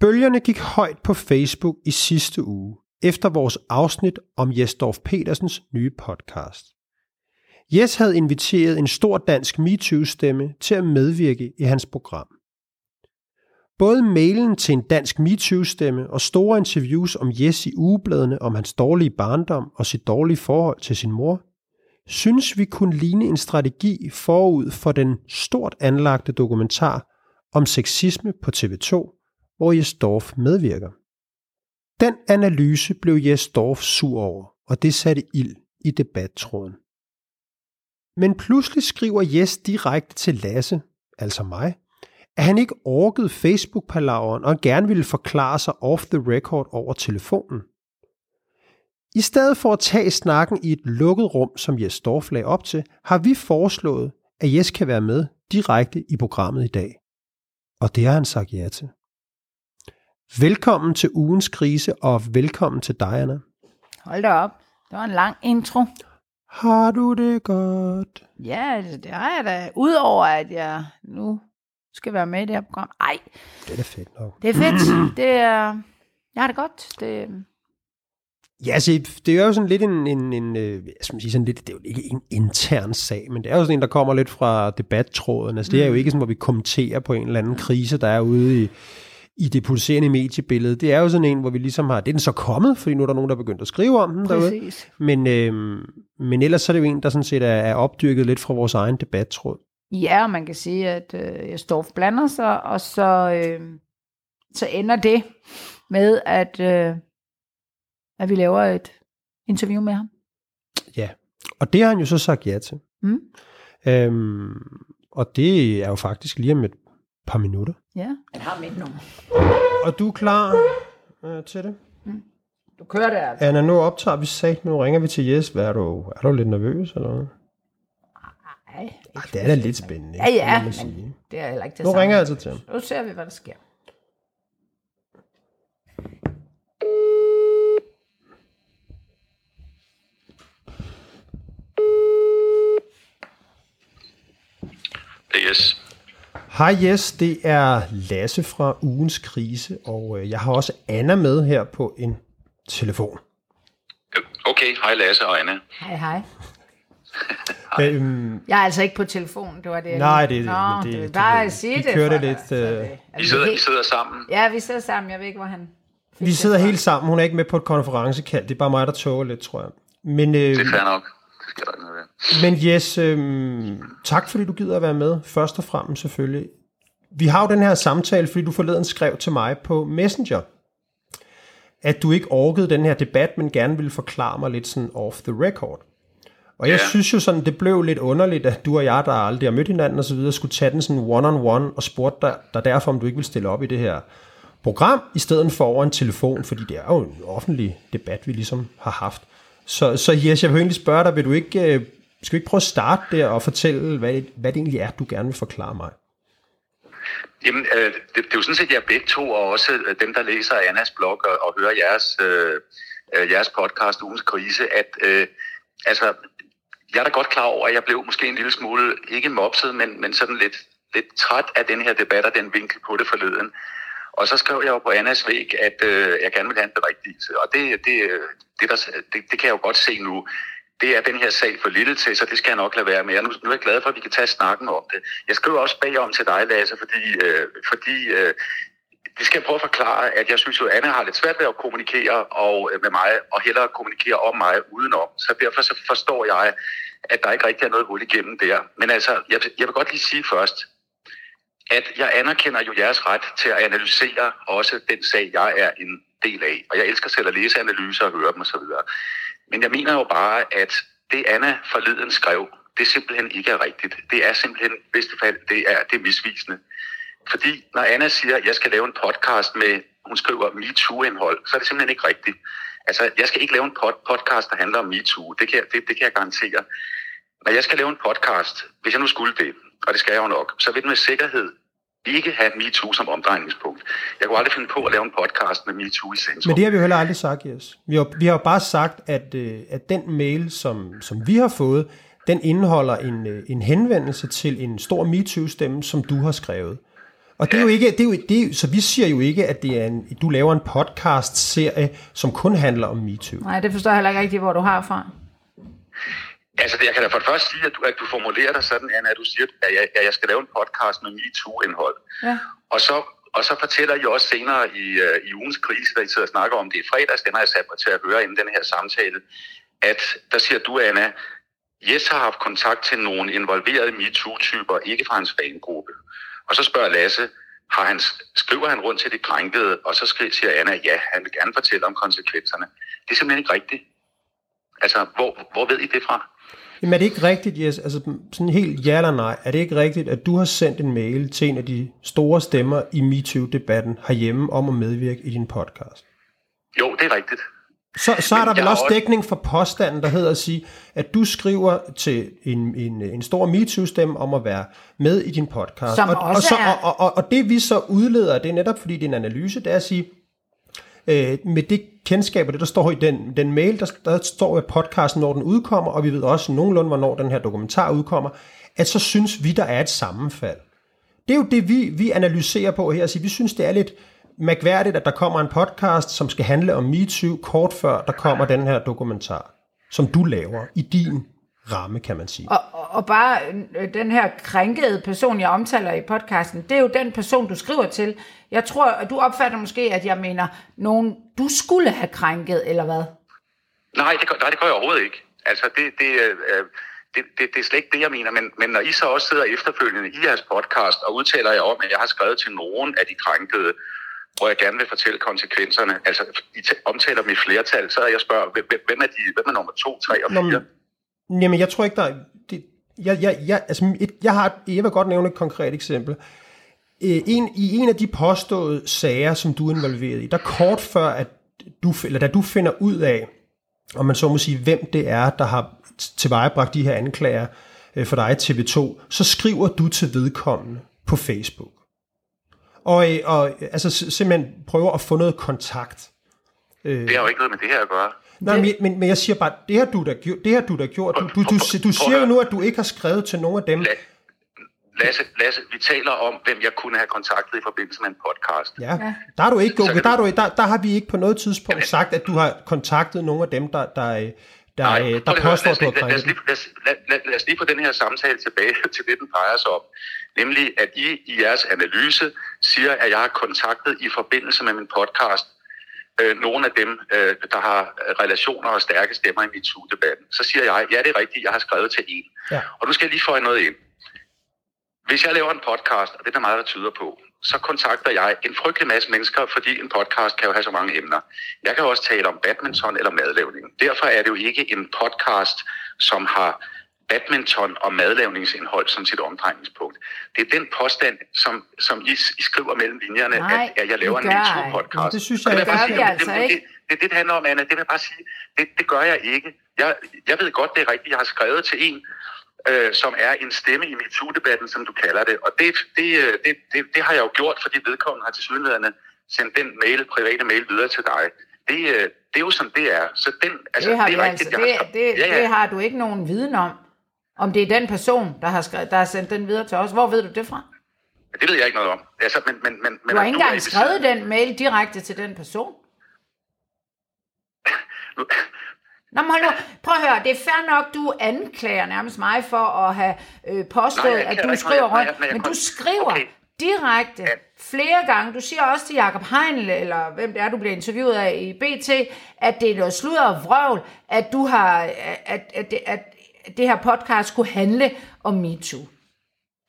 Bølgerne gik højt på Facebook i sidste uge, efter vores afsnit om Jesdorf Petersens nye podcast. Jes havde inviteret en stor dansk MeToo-stemme til at medvirke i hans program. Både mailen til en dansk MeToo-stemme og store interviews om Jes i ugebladene om hans dårlige barndom og sit dårlige forhold til sin mor, synes vi kunne ligne en strategi forud for den stort anlagte dokumentar om sexisme på TV2, hvor Jes Dorf medvirker. Den analyse blev Jes Dorf sur over, og det satte ild i debattråden. Men pludselig skriver Jes direkte til Lasse, altså mig, at han ikke orkede Facebook-palaveren og gerne ville forklare sig off the record over telefonen. I stedet for at tage snakken i et lukket rum, som Jes Dorf lagde op til, har vi foreslået, at Jes kan være med direkte i programmet i dag. Og det har han sagt ja til. Velkommen til ugens krise, og velkommen til dig, Anna. Hold da op. Det var en lang intro. Har du det godt? Ja, altså, det har jeg da. Udover at jeg nu skal være med i det her program. Ej, Det er da fedt nok. det er fedt. det er, jeg har det godt. Det, Ja, altså, det er jo sådan lidt en, en, en øh, jeg skal man sige sådan lidt, det er jo ikke en intern sag, men det er jo sådan en, der kommer lidt fra debattråden. Altså, det er jo ikke sådan, hvor vi kommenterer på en eller anden krise, der er ude i, i det pulserende mediebillede. Det er jo sådan en, hvor vi ligesom har, det er den så kommet, fordi nu er der nogen, der er begyndt at skrive om den derude. præcis. Men, øh, men ellers så er det jo en, der sådan set er, er opdyrket lidt fra vores egen debattråd. Ja, og man kan sige, at øh, Storff blander sig, og så, øh, så ender det med, at, øh, at vi laver et interview med ham. Ja, og det har han jo så sagt ja til. Mm. Øhm, og det er jo faktisk lige om et par minutter. Ja, jeg har mit nummer. Og du er klar øh, til det? Du kører det altså. Anna, nu optager vi sagt, nu ringer vi til Jes. Hvad er du, er du lidt nervøs, eller hvad? Nej, Ej, det er da lidt spændende. Ja, ja, man sige. men det er heller ikke det Nu samme. ringer jeg altså til ham. Nu ser vi, hvad der sker. Yes. Hej Jes, det er Lasse fra Ugens Krise, og øh, jeg har også Anna med her på en telefon. Okay, hej Lasse og Anne. Hej, hej. Øhm, Jeg er altså ikke på telefon, det var det. Nej, det- Nå, men det- det, det- bare det- sige vi det. kører for det dig, lidt, så øh, altså, sidder, vi er I helt- sidder sammen. Ja, vi sidder sammen. Jeg ved ikke, hvor han... vi sidder helt sammen. Hun er ikke med på et konferencekald. Det er bare mig, der tåger lidt, tror jeg. Men, øh, Det er fair nok. Det skal der ikke. Men Jes, øh, tak fordi du gider at være med. Først og fremmest selvfølgelig. Vi har jo den her samtale, fordi du forleden skrev til mig på Messenger, at du ikke orkede den her debat, men gerne ville forklare mig lidt sådan off the record. Og jeg Ja. synes jo sådan, det blev lidt underligt, at du og jeg, der aldrig har mødt hinanden og så videre, skulle tage den sådan one-on-one og spurgte dig, dig derfor, om du ikke vil stille op i det her program, i stedet for over en telefon, fordi det er jo en offentlig debat, vi ligesom har haft. Så, så Jes, jeg vil egentlig spørge dig, vil du ikke, øh, skal vi ikke prøve at starte der og fortælle, hvad, det- hvad det egentlig er, du gerne vil forklare mig? Jamen, øh, det, det er jo sådan set jer begge to, og også øh, dem, der læser Annas blog og, og hører jeres, øh, øh, jeres podcast, Ugens Krise, at øh, altså, jeg er da godt klar over, at jeg blev måske en lille smule, ikke mopset, men, men sådan lidt, lidt træt af den her debat og den vinkel på det forleden. Og så skrev jeg jo på Annas væg, at øh, jeg gerne vil have en berigtigelse. Og det, det, øh, det, der, det, det kan jeg jo godt se nu. Det er den her sag for lille til, så det skal jeg nok lade være med. Og Nu, nu er jeg glad for, at vi kan tage snakken om det. Jeg skriver også bagom til dig, Lasse, fordi, øh, fordi øh, det skal jeg prøve at forklare, at jeg synes jo, at Anna har lidt svært ved at kommunikere og, øh, med mig, og hellere kommunikere om mig udenom. Så derfor så forstår jeg, at der ikke rigtig er noget hul igennem der. Men altså, jeg, jeg vil godt lige sige først, at jeg anerkender jo jeres ret til at analysere også den sag, jeg er en del af. Og jeg elsker selv at læse analyser og høre dem osv. Men jeg mener jo bare, at det Anna forleden skrev, det simpelthen ikke er rigtigt. Det er simpelthen, i bedste fald, det er, det er misvisende. Fordi når Anna siger, at jeg skal lave en podcast med, hun skriver MeToo-indhold, så er det simpelthen ikke rigtigt. Altså, jeg skal ikke lave en pod- podcast, der handler om MeToo. Det kan, jeg, det, det kan jeg garantere. Når jeg skal lave en podcast, hvis jeg nu skulle det, og det skal jeg jo nok, så vil den med sikkerhed ikke have MeToo som omdrejningspunkt. Jeg kunne aldrig finde på at lave en podcast med MeToo i centrum. Men det har vi jo heller aldrig sagt, Jes. Vi har, vi har jo bare sagt, at, øh, at den mail, som, som vi har fået, den indeholder en, øh, en henvendelse til en stor MeToo-stemme, som du har skrevet. Og det er jo ikke, det er jo, det er, så vi siger jo ikke, at det er en, du laver en podcast-serie, som kun handler om MeToo. Nej, det forstår jeg heller ikke rigtigt, hvor du har fra. Altså, jeg kan da for det første sige, at du, at du formulerer dig sådan, Anna, at du siger, at jeg, at jeg skal lave en podcast med MeToo-indhold. Ja. Og så, og så fortæller I også senere i, uh, i ugens krise, da I sidder og snakker om det i fredags, den har jeg sat mig til at høre inden den her samtale, at der siger du, Anna, Jes har haft kontakt til nogle involverede MeToo-typer, ikke fra hans fangruppe. Og så spørger Lasse, har han, skriver han rundt til de krænkede, og så siger Anna, ja, han vil gerne fortælle om konsekvenserne. Det er simpelthen ikke rigtigt. Altså, hvor, hvor ved I det fra? Jamen er det ikke rigtigt, Jes, altså sådan helt ja eller nej, er det ikke rigtigt, at du har sendt en mail til en af de store stemmer i MeToo-debatten herhjemme om at medvirke i din podcast? Jo, det er rigtigt. Så, så er der vel også dækning for påstanden, der hedder at sige, at du skriver til en, en, en stor MeToo-stemme om at være med i din podcast. Som og, og, også så, er- og, og, og det vi så udleder, det er netop fordi det er en analyse, det er at sige, øh, med det kendskab og det, der står i den, den mail, der, der står at podcasten, når den udkommer, og vi ved også nogenlunde, hvornår den her dokumentar udkommer, at så synes vi, der er et sammenfald. Det er jo det, vi, vi analyserer på her. Altså, vi synes, det er lidt mærkværdigt, at der kommer en podcast, som skal handle om MeToo, kort før der kommer den her dokumentar, som du laver i din ramme, kan man sige. Og, og, bare øh, den her krænkede person, jeg omtaler i podcasten, det er jo den person, du skriver til. Jeg tror, at du opfatter måske, at jeg mener nogen, du skulle have krænket, eller hvad? Nej, det gør, nej, det gør jeg overhovedet ikke. Altså, det, det, øh, det, det, det er slet ikke det, jeg mener. Men, men når I så også sidder efterfølgende i jeres podcast og udtaler jer om, at jeg har skrevet til nogen af de krænkede, hvor jeg gerne vil fortælle konsekvenserne, altså I omtaler dem i flertal, så jeg spørger, hvem, er de, hvem er nummer to, tre og Nå, fire? Jamen, jeg tror ikke, der er... Det, jeg, jeg, jeg, altså, et, jeg, har, jeg vil godt nævne et konkret eksempel. Øh, en, I en af de påståede sager, som du er involveret i, der kort før, at du, eller da du finder ud af, om man så må sige, hvem det er, der har tilvejebragt de her anklager øh, for dig TV2, så skriver du til vedkommende på Facebook. Og, øh, og altså simpelthen prøver at få noget kontakt. Det har jo ikke noget med det her at gøre. Nej, men, men, men jeg siger bare, det har du da gjort. Det har du, da gjort. Du, du, du, du siger jo nu, at du ikke har skrevet til nogen af dem. La- Lasse, Lasse, vi taler om, hvem jeg kunne have kontaktet i forbindelse med en podcast. Ja, der, er du ikke, okay, der, er du- du, der, der har vi ikke på noget tidspunkt Jamen- sagt, at du har kontaktet nogle af dem, der, der, øh, der, Nej, der, prøv der påstår, at du har lad, os- lad, os lige, lad, os- lad, lad, lad os lige få den her samtale tilbage til det, den drejer sig om. Nemlig, at I i jeres analyse siger, at jeg har kontaktet i forbindelse med min podcast øh, nogle af dem, øh, der har relationer og stærke stemmer i MeToo-debatten. Så siger jeg, ja, det er rigtigt, jeg har skrevet til en. Ja. Og nu skal jeg lige få noget ind. Hvis jeg laver en podcast, og det er der meget, der tyder på, så kontakter jeg en frygtelig masse mennesker, fordi en podcast kan jo have så mange emner. Jeg kan også tale om badminton eller madlavning. Derfor er det jo ikke en podcast, som har badminton og madlavningsindhold som sit omdrejningspunkt. Det er den påstand, som, som I, I skriver mellem linjerne, Nej, at, at jeg laver en. Ja, det synes jeg Det gør sige, vi det- altså det- ikke. Det, det, det, det handler om, Anna, det vil jeg bare sige, det, det gør jeg ikke. Jeg, jeg ved godt, det er rigtigt. Jeg har skrevet til en, øh, som er en stemme i MeToo-debatten, som du kalder det. Og det, det, øh, det, det, det har jeg jo gjort, fordi vedkommende har til synligheden sendt den mail, private mail videre til dig. Det, øh, det er jo som det er. Så den, altså, det har det er altså, rigtigt, jeg har det, det, ja, ja. det har du ikke nogen viden om. Om det er den person, der har, skrevet, der har sendt den videre til os. Hvor ved du det fra? Det ved jeg ikke noget om. Altså, men, men, men, Du har at ikke engang skrevet den mail direkte til den person. Nå, men hold nu. Prøv at høre, det er fair nok, du anklager nærmest mig for at have øh, påstået, Nej, at du skriver. Nej, rundt. nej, jeg Men du skriver Okay. direkte flere gange. Du siger også til Jakob Heinle, eller hvem det er, du bliver interviewet af i BT, at det er noget sludder og vrøvl, at du har, at, at, det, at det her podcast skulle handle om MeToo.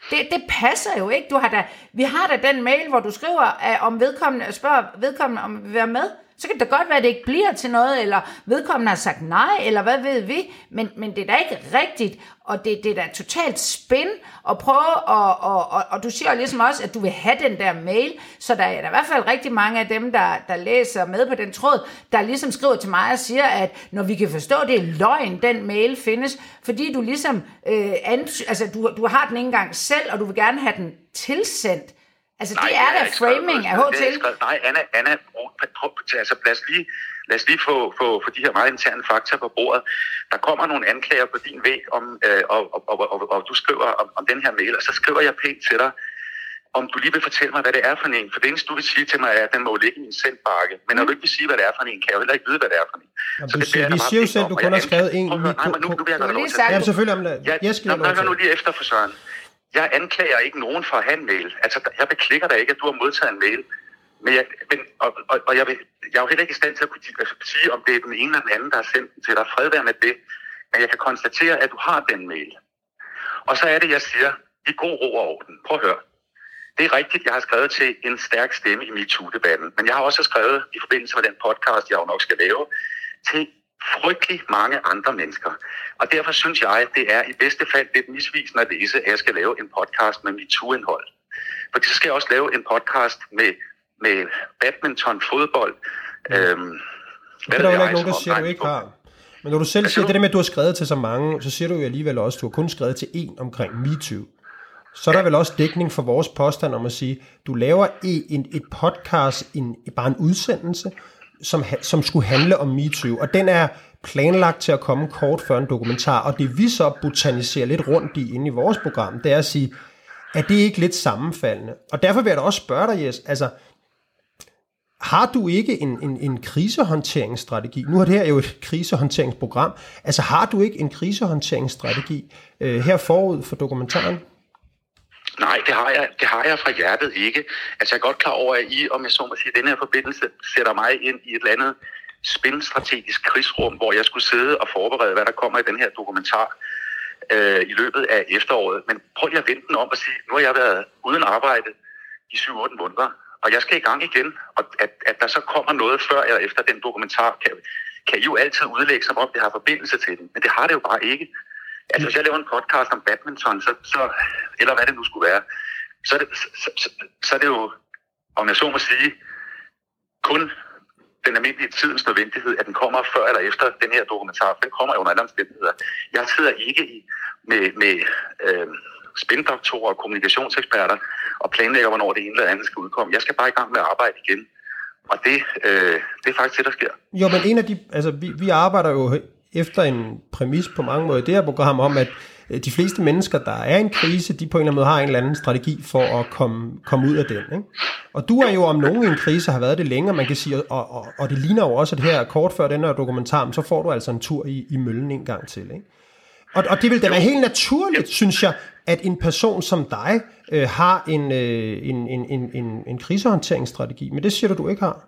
Det, det passer jo ikke. Du har da, vi har da den mail, hvor du skriver, at om vedkommende, spørger vedkommende, om vil være med. Så kan det godt være, at det ikke bliver til noget, eller vedkommende har sagt nej, eller hvad ved vi. Men, men det er da ikke rigtigt, og det, det er da totalt spin at prøve, og, og, og, og du siger jo ligesom også, at du vil have den der mail, så der er der i hvert fald rigtig mange af dem, der, der læser med på den tråd, der ligesom skriver til mig og siger, at når vi kan forstå, det er løgn, den mail findes, fordi du ligesom, øh, ansy- altså du, du har den ikke engang selv, og du vil gerne have den tilsendt. Altså det er da framing af HTL. skrevet. Nej, Anna, Anna prøv, prøv, altså, lad os lige, lad os lige få, få, få de her meget interne fakta på bordet. Der kommer nogle anklager på din væg, om, øh, og, og, og, og, og du skriver om, om den her mail, og så skriver jeg pænt til dig, om du lige vil fortælle mig, hvad det er for en. For det eneste, du vil sige til mig, er, at den må ligge i en sendbakke. Men når du ikke vil sige, hvad det er for en, kan jeg jo heller ikke vide, hvad det er for en. Jamen, så det siger, vi siger jo selv, at du kun har skrevet en. Prøv at høre, nu, nu bliver jeg godt lov til Ja, selvfølgelig. Ja, jeg skal nu lige efter for Søren. Jeg anklager ikke nogen for at have en mail. Altså, jeg beklikker dig ikke, at du har modtaget en mail. Men jeg, men, og, og, og jeg, vil, jeg er jo heller ikke i stand til at kunne altså, sige, om det er den ene eller den anden, der har sendt den til dig. Fred være med det. Men jeg kan konstatere, at du har den mail. Og så er det, jeg siger, i god ro og orden. Prøv at høre. Det er rigtigt, jeg har skrevet til en stærk stemme i MeToo-debatten, men jeg har også skrevet i forbindelse med den podcast, jeg jo nok skal lave, til frygtelig mange andre mennesker. Og derfor synes jeg, at det er i bedste fald lidt misvisende at læse, at jeg skal lave en podcast med MeToo-indhold. Fordi så skal jeg også lave en podcast med, med badminton, fodbold. Mm. Øhm, det er der jo ikke nogen, der siger, du ikke har. Men når du selv siger det der med, at du har skrevet til så mange, så siger du jo alligevel også, at du har kun skrevet til en omkring MeToo så er der vel også dækning for vores påstand om at sige, du laver en, et podcast, en, bare en udsendelse, som, som skulle handle om MeToo, og den er planlagt til at komme kort før en dokumentar, og det vi så botaniserer lidt rundt i inde i vores program, det er at sige, er det ikke lidt sammenfaldende? Og derfor vil jeg da også spørge dig, Jes, altså, har du ikke en, en, en krisehåndteringsstrategi? Nu er det her jo et krisehåndteringsprogram. Altså har du ikke en krisehåndteringsstrategi øh, her forud for dokumentaren? Nej, det har, jeg, det har jeg fra hjertet ikke. Altså jeg er godt klar over, at I, om jeg så må sige, den her forbindelse sætter mig ind i et eller andet spændstrategisk krigsrum, hvor jeg skulle sidde og forberede, hvad der kommer i den her dokumentar øh, i løbet af efteråret. Men prøv lige at vente den om og sige, nu har jeg været uden arbejde i 7-8 måneder, og jeg skal i gang igen. Og at, at der så kommer noget før eller efter den dokumentar, kan, kan I jo altid udlægge som om det har forbindelse til den. Men det har det jo bare ikke. Altså hvis jeg laver en podcast om badminton, så, så, eller hvad det nu skulle være, så er det, så, så, så er det jo, om jeg så må sige, kun den almindelige tidens nødvendighed, at den kommer før eller efter den her dokumentar. Den kommer jo under alle omstændigheder. Jeg sidder ikke i, med, med øh, spindoktorer og kommunikationseksperter og planlægger, hvornår det ene eller andet skal udkomme. Jeg skal bare i gang med at arbejde igen. Og det, øh, det er faktisk det, der sker. Jo, men en af de, altså vi, vi arbejder jo efter en præmis på mange måder i det her program om, at øh, de fleste mennesker, der er i en krise, de på en eller anden måde har en eller anden strategi for at komme, komme ud af den. Ikke? Og du er jo om nogen i en krise, har været det længere, man kan sige, og, og, og det ligner jo også, at her kort før den her dokumentar, så får du altså en tur i, i møllen en gang til. Ikke? Og, og det vil da være helt naturligt, synes jeg, at en person som dig øh, har en, øh, en, en, en, en, en krisehåndteringsstrategi. Men det siger du, du ikke har.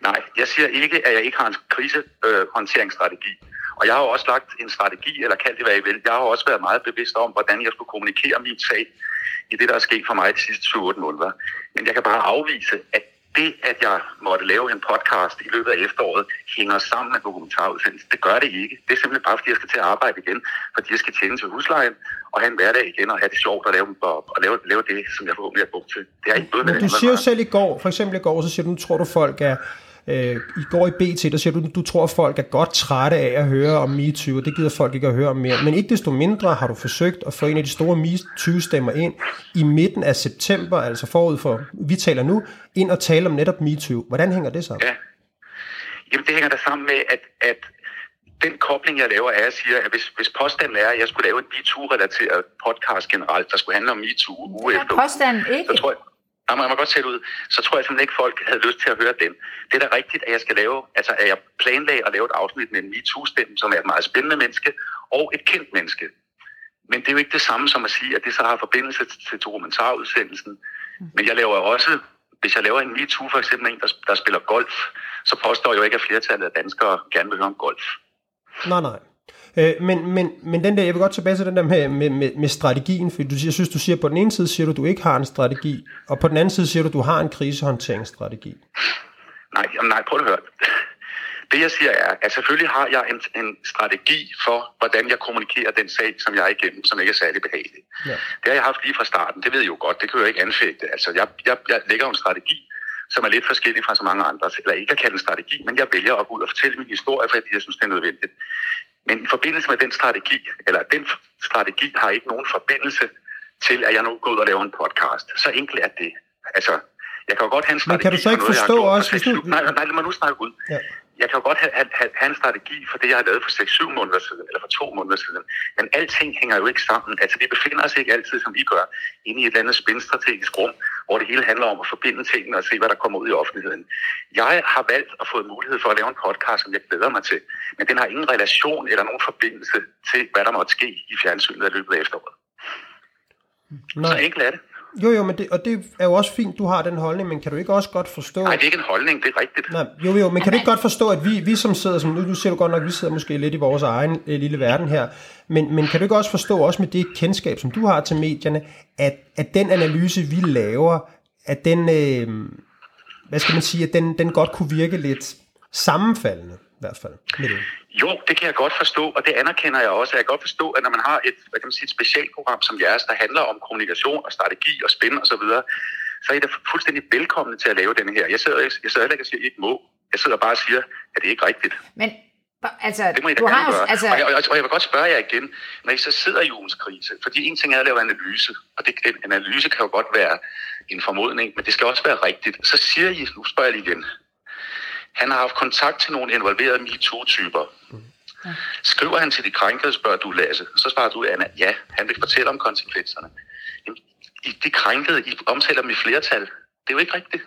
Nej, jeg siger ikke, at jeg ikke har en krisehåndteringsstrategi. Og jeg har jo også lagt en strategi, eller kaldt det hvad I vil. Jeg har også været meget bevidst om, hvordan jeg skulle kommunikere min sag i det, der er sket for mig de sidste 7-8 måneder. Men jeg kan bare afvise, at det, at jeg måtte lave en podcast i løbet af efteråret, hænger sammen med dokumentarudsendelsen. Det gør det ikke. Det er simpelthen bare, fordi jeg skal til at arbejde igen, fordi jeg skal tjene til huslejen og have en hverdag igen og have det sjovt at lave, og, og lave, lave det, som jeg forhåbentlig er brugt til. Det er ikke noget Men du siger jo selv i går, for eksempel i går, så siger du, tror du folk er Øh, I går i BT, der siger du, du tror, at folk er godt trætte af at høre om MeToo, og det gider folk ikke at høre om mere. Men ikke desto mindre har du forsøgt at få en af de store MeToo-stemmer ind i midten af september, altså forud for, vi taler nu, ind og tale om netop MeToo. Hvordan hænger det sammen? Ja. Jamen det hænger der sammen med, at, at den kobling, jeg laver, er, at jeg siger, at hvis, hvis påstanden er, at jeg skulle lave en MeToo-relateret podcast generelt, der skulle handle om MeToo uge efter påstanden ikke? så tror jeg, Jamen, jeg må godt sætte ud. Så tror jeg simpelthen ikke, folk havde lyst til at høre den. Det er da rigtigt, at jeg skal lave, altså at jeg planlagde at lave et afsnit med en MeToo-stemme, som er et meget spændende menneske og et kendt menneske. Men det er jo ikke det samme som at sige, at det så har forbindelse til dokumentarudsendelsen. Men jeg laver også, hvis jeg laver en MeToo, for eksempel en, der, der spiller golf, så påstår jeg jo ikke, at flertallet af danskere gerne vil høre om golf. Nej, nej. Øh, men, men, men den der, jeg vil godt tilbage til den der med, med, med, med strategien, for du, jeg synes, du siger, på den ene side siger du, du ikke har en strategi, og på den anden side siger du, du har en krisehåndteringsstrategi. Nej, jamen, nej, prøv at høre. Det jeg siger er, at selvfølgelig har jeg en, en strategi for, hvordan jeg kommunikerer den sag, som jeg er igennem, som ikke er særlig behagelig. Ja. Det har jeg haft lige fra starten, det ved jeg jo godt, det kan jeg jo ikke anfægte. Altså, jeg, jeg, jeg lægger jo en strategi, som er lidt forskellig fra så mange andre, eller ikke at kalde en strategi, men jeg vælger at gå ud og fortælle min historie, fordi jeg synes, det er nødvendigt. Men i forbindelse med den strategi, eller den strategi har ikke nogen forbindelse til, at jeg nu går ud og laver en podcast. Så enkelt er det. Altså, Jeg kan jo godt have en Men strategi kan du så ikke noget, forstå for også, hvis nu- nej, nej, lad mig nu snakke ud. Ja. Jeg kan jo godt have, have, have, en strategi for det, jeg har lavet for 6-7 måneder siden, eller for to måneder siden. Men alting hænger jo ikke sammen. Altså, vi befinder os ikke altid, som vi gør, inde i et eller andet spændstrategisk rum, hvor det hele handler om at forbinde tingene og se, hvad der kommer ud i offentligheden. Jeg har valgt at få mulighed for at lave en podcast, som jeg glæder mig til. Men den har ingen relation eller nogen forbindelse til, hvad der måtte ske i fjernsynet i løbet af efteråret. Så Nej. enkelt er det. Jo, jo, men det, og det er jo også fint, du har den holdning, men kan du ikke også godt forstå... Nej, det er ikke en holdning, det er rigtigt. Nej, jo, jo, men kan du ikke godt forstå, at vi, vi som sidder, som nu, nu siger du godt nok, vi sidder måske lidt i vores egen øh, lille verden her, men, men kan du ikke også forstå, også med det kendskab, som du har til medierne, at, at den analyse, vi laver, at den, øh, hvad skal man sige, at den, den godt kunne virke lidt sammenfaldende, i hvert fald, med det. Jo, det kan jeg godt forstå, og det anerkender jeg også. Jeg kan godt forstå, at når man har et, hvad kan man sige, et specialprogram som jeres, der handler om kommunikation og strategi og spænd og så videre, så er I da fuldstændig velkomne til at lave den her. Jeg sidder, ikke- jeg sidder heller ikke og siger, at I ikke må. Jeg sidder bare og siger, at det er ikke rigtigt. Men altså, Det må I da du har gøre. altså, Og, jeg, og, jeg, og jeg vil godt spørge jer igen, når I så sidder i ugens krise, fordi en ting er at lave analyse, og det, en analyse kan jo godt være en formodning, men det skal også være rigtigt. Så siger I, nu spørger jeg lige igen, han har haft kontakt til nogle involverede MeToo-typer. Skriver han til de krænkede, spørger du Lasse. Så svarer du, Anna, ja, han vil fortælle om konsekvenserne. Jamen, de krænkede, I omtaler dem i flertal. Det er jo ikke rigtigt.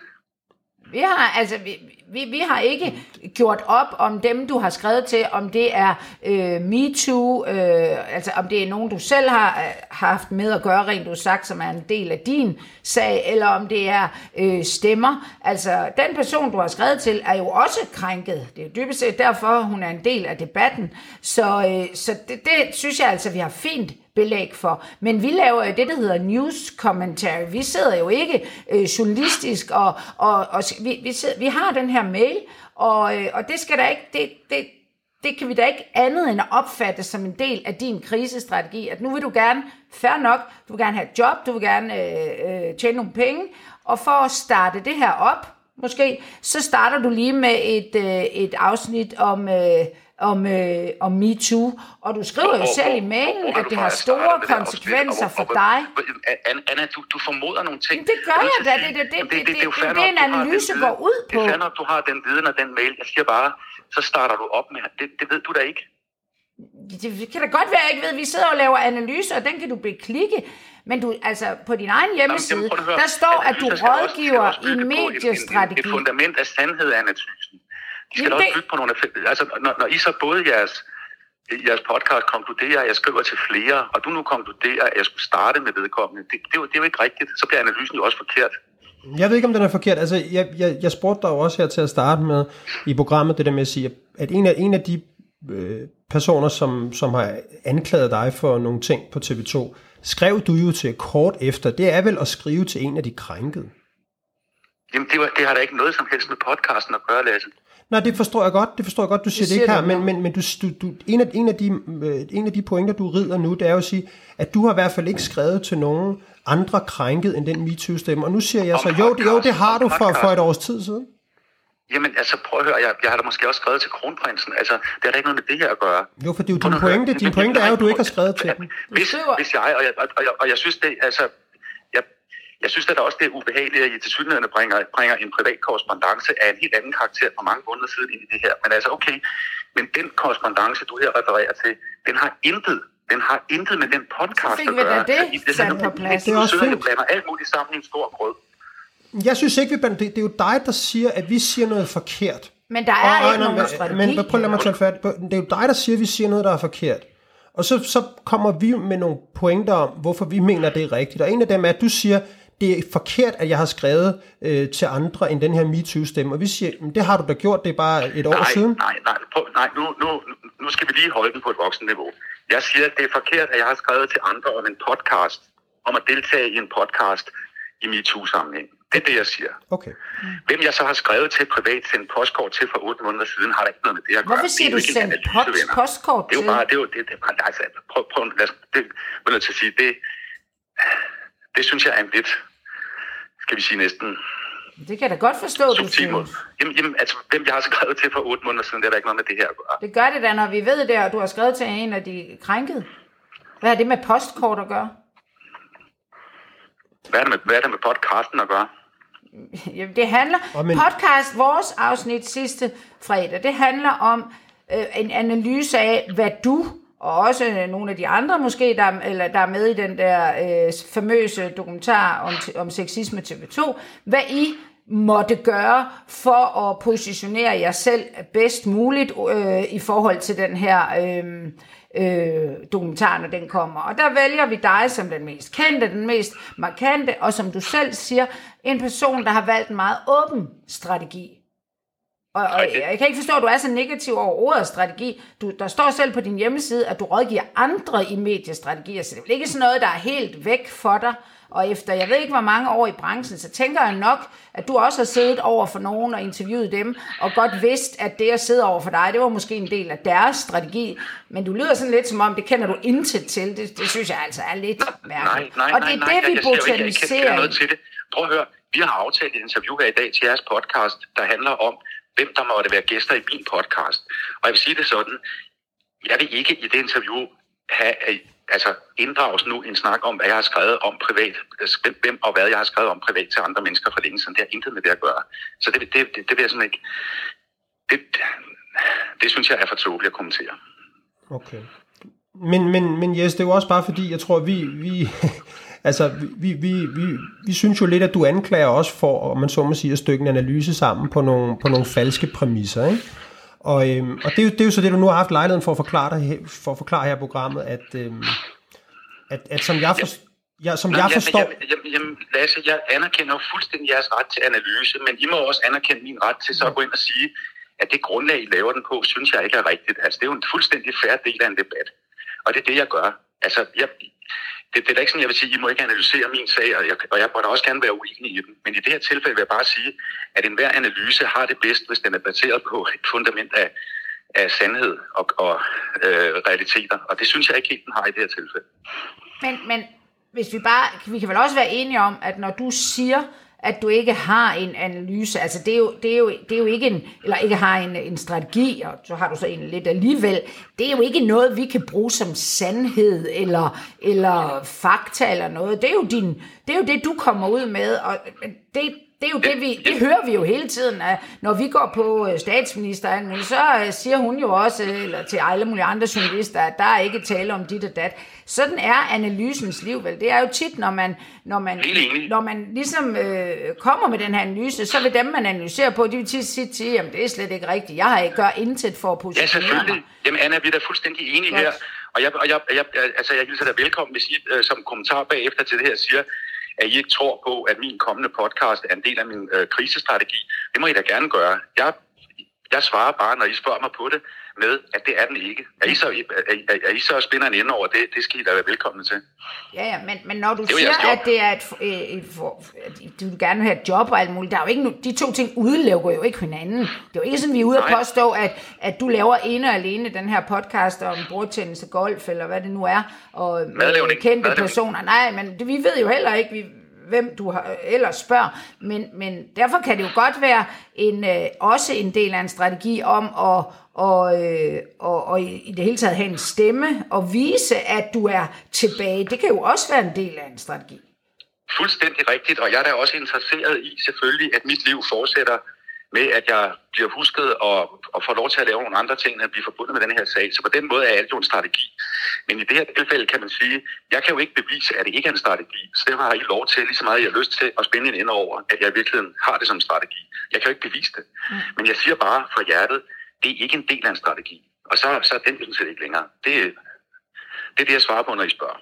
Vi har, altså, vi, vi, vi har ikke gjort op om dem, du har skrevet til, om det er øh, MeToo, øh, altså om det er nogen, du selv har øh, har haft med at gøre, rent du sagt, som er en del af din sag, eller om det er øh, stemmer. Altså, den person, du har skrevet til, er jo også krænket. Det er jo dybest set derfor, hun er en del af debatten. Så, øh, så det, det synes jeg altså, vi har fint belæg for. Men vi laver jo det, der hedder news commentary. Vi sidder jo ikke øh, journalistisk, og, og, og vi, vi, sidder, vi har den her mail, og, øh, og det skal der ikke, det, det, det kan vi da ikke andet end at opfatte som en del af din krisestrategi, at nu vil du gerne, fair nok, du vil gerne have et job, du vil gerne øh, øh, tjene nogle penge, og for at starte det her op, måske, så starter du lige med et, øh, et afsnit om, øh, om, øh, om MeToo, og du skriver jo selv i mailen, at det har store det konsekvenser for dig. Anna- du, du formoder nogle ting. Det gør jeg da. Det- det- det- det- det- det nok, en analyse går ud Det er på. fair du har den viden og den mail. Jeg siger bare, så starter du op med, det, det ved du da ikke. Det kan da godt være, jeg ikke ved, vi sidder og laver analyser, og den kan du beklikke. Men du, altså, på din egen hjemmeside, Jamen, høre. der står, at du også- rådgiver også i på mediestrategi. Et fundament af sandhed, Anna De skal Jamen, også bygge på nogle af... Altså, når, når I så både jeres, jeres podcast konkluderer, at jeg skriver til flere, og du nu konkluderer, at jeg skulle starte med vedkommende, det, det, er jo, det er jo ikke rigtigt. Så bliver analysen jo også forkert. Jeg ved ikke, om den er forkert. Altså, jeg, jeg, jeg spurgte dig jo også her til at starte med i programmet, det der med at sige, at en af, en af de øh, personer, som, som har anklaget dig for nogle ting på TV2, skrev du jo til kort efter. Det er vel at skrive til en af de krænkede. Jamen, det, var, det har da ikke noget som helst med podcasten at gøre, Lasse. Nej, det forstår jeg godt. Det forstår jeg godt, du siger det, siger ikke her. Men, men, men du, du, du, en, af, en, af de, øh, en af de pointer, du rider nu, det er jo at sige, at du har i hvert fald ikke skrevet til nogen andre krænket end den MeToo-stemme. Og nu siger jeg Om så, jo, det, jo, det har du for, for et års tid siden. Jamen, altså, prøv at høre, jeg, jeg har da måske også skrevet til kronprinsen. Altså, det har da ikke noget med det her at gøre. Jo, for det er jo din pointe. Din pointe er jo, at du ikke har skrevet til dem. Hvis, hvis jeg, og jeg, og, jeg, og jeg synes det, altså, jeg synes at også, det er ubehageligt, at I til synligheden bringer, bringer en privat korrespondence af en helt anden karakter for mange måneder siden ind i det her. Men altså, okay, men den korrespondence, du her refererer til, den har intet den har intet med den podcast Så fik at vi da gøre. det I- sat på plads. Det er også og fint. blander alt muligt sammen i en stor grød. Jeg synes ikke, vi, blander- det, det er jo dig, der siger, at vi siger noget forkert. Men der er Og- og- ikke nej, nogen men- strategi. Men prøv at lade mig tage fat. på- Det er jo dig, der siger, at vi siger noget, der er forkert. Og så, så kommer vi med nogle pointer om, hvorfor vi mener, det er rigtigt. Og en af dem er, at du siger, det er forkert, at jeg har skrevet øh, til andre end den her MeToo-stemme. Og vi siger, "Men det har du da gjort, det er bare et år nej, siden. Nej, nej, prøv, nej nu, nu, nu skal vi lige holde den på et voksen niveau. Jeg siger, at det er forkert, at jeg har skrevet til andre om en podcast, om at deltage i en podcast i MeToo-sammenhæng. Det er det, jeg siger. Okay. Hvem jeg så har skrevet til privat, sendt postkort til for otte måneder siden, har der ikke noget med det at gøre. Hvorfor Det er siger du sendt post, postkort Det er til? jo bare, det er jo, det, det er bare, altså, prøv, prøv, lad os, det, jeg nødt til at sige, det, det synes jeg er en lidt, skal vi sige næsten, Det kan jeg da godt forstå, du synes. Jamen, jamen, altså, hvem jeg har skrevet til for otte måneder siden, det er der ikke noget med det her at gøre. Det gør det da, når vi ved det, og du har skrevet til en af de krænkede. Hvad har det med postkort at gøre? Hvad er det med, hvad er det med podcasten at gøre? jamen, det handler, Og men- podcast, vores afsnit sidste fredag, det handler om øh, en analyse af, hvad du, og også øh, nogle af de andre måske, der, eller der er med i den der øh, famøse dokumentar om, om sexisme TV2, hvad I måtte gøre for at positionere jer selv bedst muligt øh, i forhold til den her øh, øh, dokumentar, når den kommer. Og der vælger vi dig som den mest kendte, den mest markante, og som du selv siger, en person, der har valgt en meget åben strategi. Og, og Rigtigt. jeg kan ikke forstå, at du er så negativ over ordet strategi. Du, der står selv på din hjemmeside, at du rådgiver andre i mediestrategier, så det er vel ikke sådan noget, der er helt væk for dig. Og efter jeg ved ikke, hvor mange år i branchen, så tænker jeg nok, at du også har siddet over for nogen og interviewet dem, og godt vidst, at det at sidde over for dig, det var måske en del af deres strategi. Men du lyder sådan lidt som om, det kender du intet til. Det, det synes jeg altså er lidt Nej, mærkeligt. nej, og nej, det er nej, det, vi jeg, jeg ikke, jeg kender botaniserer noget i. til det. Prøv at høre, vi har aftalt et interview her i dag til jeres podcast, der handler om, hvem der måtte være gæster i min podcast. Og jeg vil sige det sådan, jeg vil ikke i det interview have, altså inddrages nu en snak om, hvad jeg har skrevet om privat, altså, hvem, og hvad jeg har skrevet om privat til andre mennesker for længe siden. Det har intet med det at gøre. Så det, det, det, det vil jeg sådan ikke, det, det synes jeg er for tåbeligt at kommentere. Okay. Men, men, men yes, det er jo også bare fordi, jeg tror, vi, vi, altså, vi, vi, vi, vi synes jo lidt, at du anklager os for, om man så må sige, at stykke en analyse sammen på nogle, på nogle falske præmisser, ikke? Og, øhm, og det, er jo, det er jo så det, du nu har haft lejligheden for at forklare, dig, for at forklare her i programmet, at, øhm, at, at som jeg, for, ja, som Nå, jeg forstår... Jamen, jamen, jamen, Lasse, jeg anerkender jo fuldstændig jeres ret til analyse, men I må også anerkende min ret til så at gå ind og sige, at det grundlag, I laver den på, synes jeg ikke er rigtigt. Altså, det er jo en fuldstændig færre del af en debat. Og det er det, jeg gør. Altså, jeg, det, det er da ikke sådan, jeg vil sige, I må ikke analysere min sag, og jeg, og jeg må da også gerne være uenig i den. Men i det her tilfælde vil jeg bare sige, at enhver analyse har det bedst, hvis den er baseret på et fundament af, af sandhed og, og øh, realiteter. Og det synes jeg ikke helt, den har i det her tilfælde. Men, men hvis vi bare, vi kan vel også være enige om, at når du siger, at du ikke har en analyse, altså det er jo, det er jo, det er jo ikke en, eller ikke har en, en strategi, og så har du så en lidt alligevel, det er jo ikke noget, vi kan bruge som sandhed, eller, eller fakta, eller noget. Det er jo, din, det, er jo det, du kommer ud med, og det, det er jo det, vi, det hører vi jo hele tiden, at når vi går på øh, statsministeren, så øh, siger hun jo også, øh, eller til alle mulige andre journalister, at der er ikke tale om dit og dat. Sådan er analysens liv vel. Det er jo tit, når man, når man, når man ligesom øh, kommer med den her analyse, så vil dem, man analyserer på, de vil tit sige til, jamen det er slet ikke rigtigt. Jeg har ikke gør intet for at Ja, positionere mig. selvfølgelig. Jamen, Anna, vi er da fuldstændig enige Godt. her. Og jeg, og jeg, jeg, altså, jeg hilser dig velkommen, hvis I øh, som kommentar bagefter til det her siger, at I ikke tror på, at min kommende podcast er en del af min øh, krisestrategi. Det må I da gerne gøre. Jeg, jeg svarer bare, når I spørger mig på det, med, at det er den ikke. Er I så, er, er, er I så spænder en ende over det? Det skal I da være velkomne til. Ja, ja, men, men når du jo siger, at det er et, øh, et for, at du vil gerne have et job og alt muligt, der er jo ikke, de to ting udelukker jo ikke hinanden. Det er jo ikke sådan, vi er ude at Nej. påstå, at, at du laver ene og alene den her podcast om bordtennis og golf, eller hvad det nu er, og med Madlavning. kendte personer. Nej, men det, vi ved jo heller ikke, vi, hvem du har, øh, ellers spørger, men, men derfor kan det jo godt være en, øh, også en del af en strategi om at og, øh, og, og i det hele taget have en stemme og vise, at du er tilbage. Det kan jo også være en del af en strategi. Fuldstændig rigtigt, og jeg er da også interesseret i selvfølgelig, at mit liv fortsætter med, at jeg bliver husket og, og får lov til at lave nogle andre ting, end at blive forbundet med den her sag. Så på den måde er alt jo en strategi. Men i det her tilfælde kan man sige, jeg kan jo ikke bevise, at det ikke er en strategi. Så derfor har I lov til, lige så meget jeg har lyst til, at spænde en ende over, at jeg i virkeligheden har det som strategi. Jeg kan jo ikke bevise det. Men jeg siger bare fra hjertet, det er ikke en del af en strategi. Og så, så er den sådan set ikke længere. Det, det er det, jeg svarer på, når I spørger.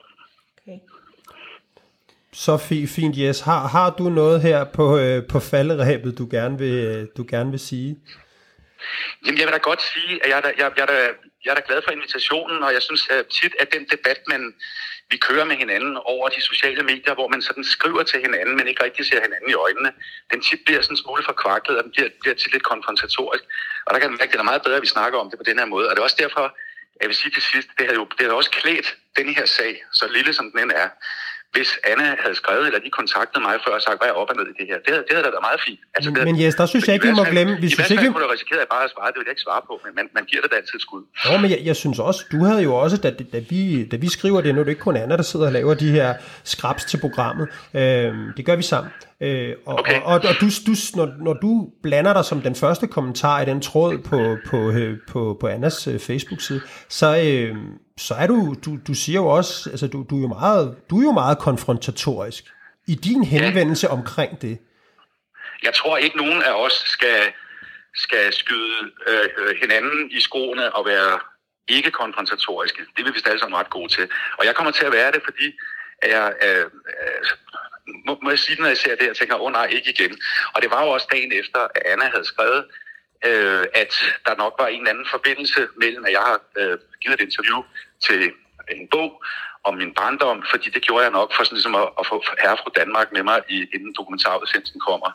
Okay. Så fi- fint, Jes. Har, har du noget her på, øh, på falderæbet, du gerne vil, øh, du gerne vil sige? Jamen, jeg vil da godt sige, at jeg jeg, jeg da, jeg er da glad for invitationen, og jeg synes at tit, at den debat, man, vi kører med hinanden over de sociale medier, hvor man sådan skriver til hinanden, men ikke rigtig ser hinanden i øjnene, den tit bliver sådan en smule forkvaklet, og den bliver, bliver tit lidt konfrontatorisk. Og der kan man mærke, at det er meget bedre, at vi snakker om det på den her måde. Og det er også derfor, jeg vil sige til sidst, det har jo det har også klædt den her sag, så lille som den end er, hvis Anna havde skrevet, eller de kontaktede mig før og sagt, hvad er op og ned i det her. Det havde, det havde da været meget fint. Altså, det, Men Jes, der synes jeg ikke, vi må glemme- vi I synes ikke, kunne du risikere at bare at svare, det vil jeg ikke svare på, men man, man giver det da altid skud. Jo, men jeg, jeg synes også, du havde jo også, da, da, vi, da vi skriver det, nu er det ikke kun Anna, der sidder og laver de her skrabs til programmet. Øhm, det gør vi sammen. Øh, og, okay. og, og, og du, du, når, når du blander dig som den første kommentar i den tråd på, på, øh, på, på Annas øh, Facebook-side, så, øh, så er du, du, du siger jo også, altså du, du, er jo meget, du er jo meget konfrontatorisk i din henvendelse ja. omkring det. Jeg tror ikke, nogen af os skal, skal skyde øh, øh hinanden i skoene og være ikke konfrontatoriske. Det vil vi alle sammen ret gode til. Og jeg kommer til at være det, fordi jeg, øh, øh, må, må jeg sige når jeg ser det, jeg tænker, åh oh, nej, ikke igen. Og det var jo også dagen efter, at Anna havde skrevet, øh, at der nok var en eller anden forbindelse mellem, at jeg har øh, givet et interview til en bog, om min barndom, fordi det gjorde jeg nok for sådan ligesom at, at få herre fra Danmark med mig, i, inden dokumentarudsendelsen kommer.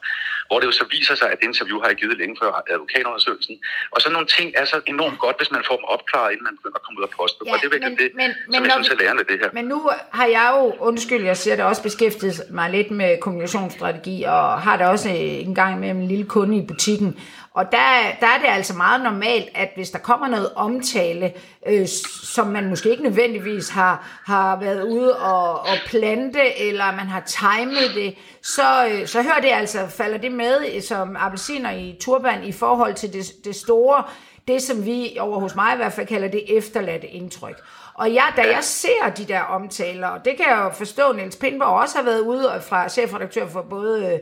Hvor det jo så viser sig, at det interview har jeg givet længe før advokatundersøgelsen. Og så nogle ting er så enormt godt, hvis man får dem opklaret, inden man begynder at komme ud af posten. Ja, og det er virkelig men, det, men, som men, jeg synes er lærende det her. Men nu har jeg jo, undskyld, jeg siger det også, beskæftiget mig lidt med kommunikationsstrategi, og har det også en gang med en lille kunde i butikken. Og der, der er det altså meget normalt, at hvis der kommer noget omtale, øh, som man måske ikke nødvendigvis har, har været ude og, og plante, eller man har timet det, så, øh, så hører det altså, falder det med som appelsiner i turban i forhold til det, det store, det som vi over hos mig i hvert fald kalder det efterladte indtryk. Og jeg, da jeg ser de der omtaler, og det kan jeg jo forstå, Niels Pindborg også har været ude fra chefredaktør for både øh,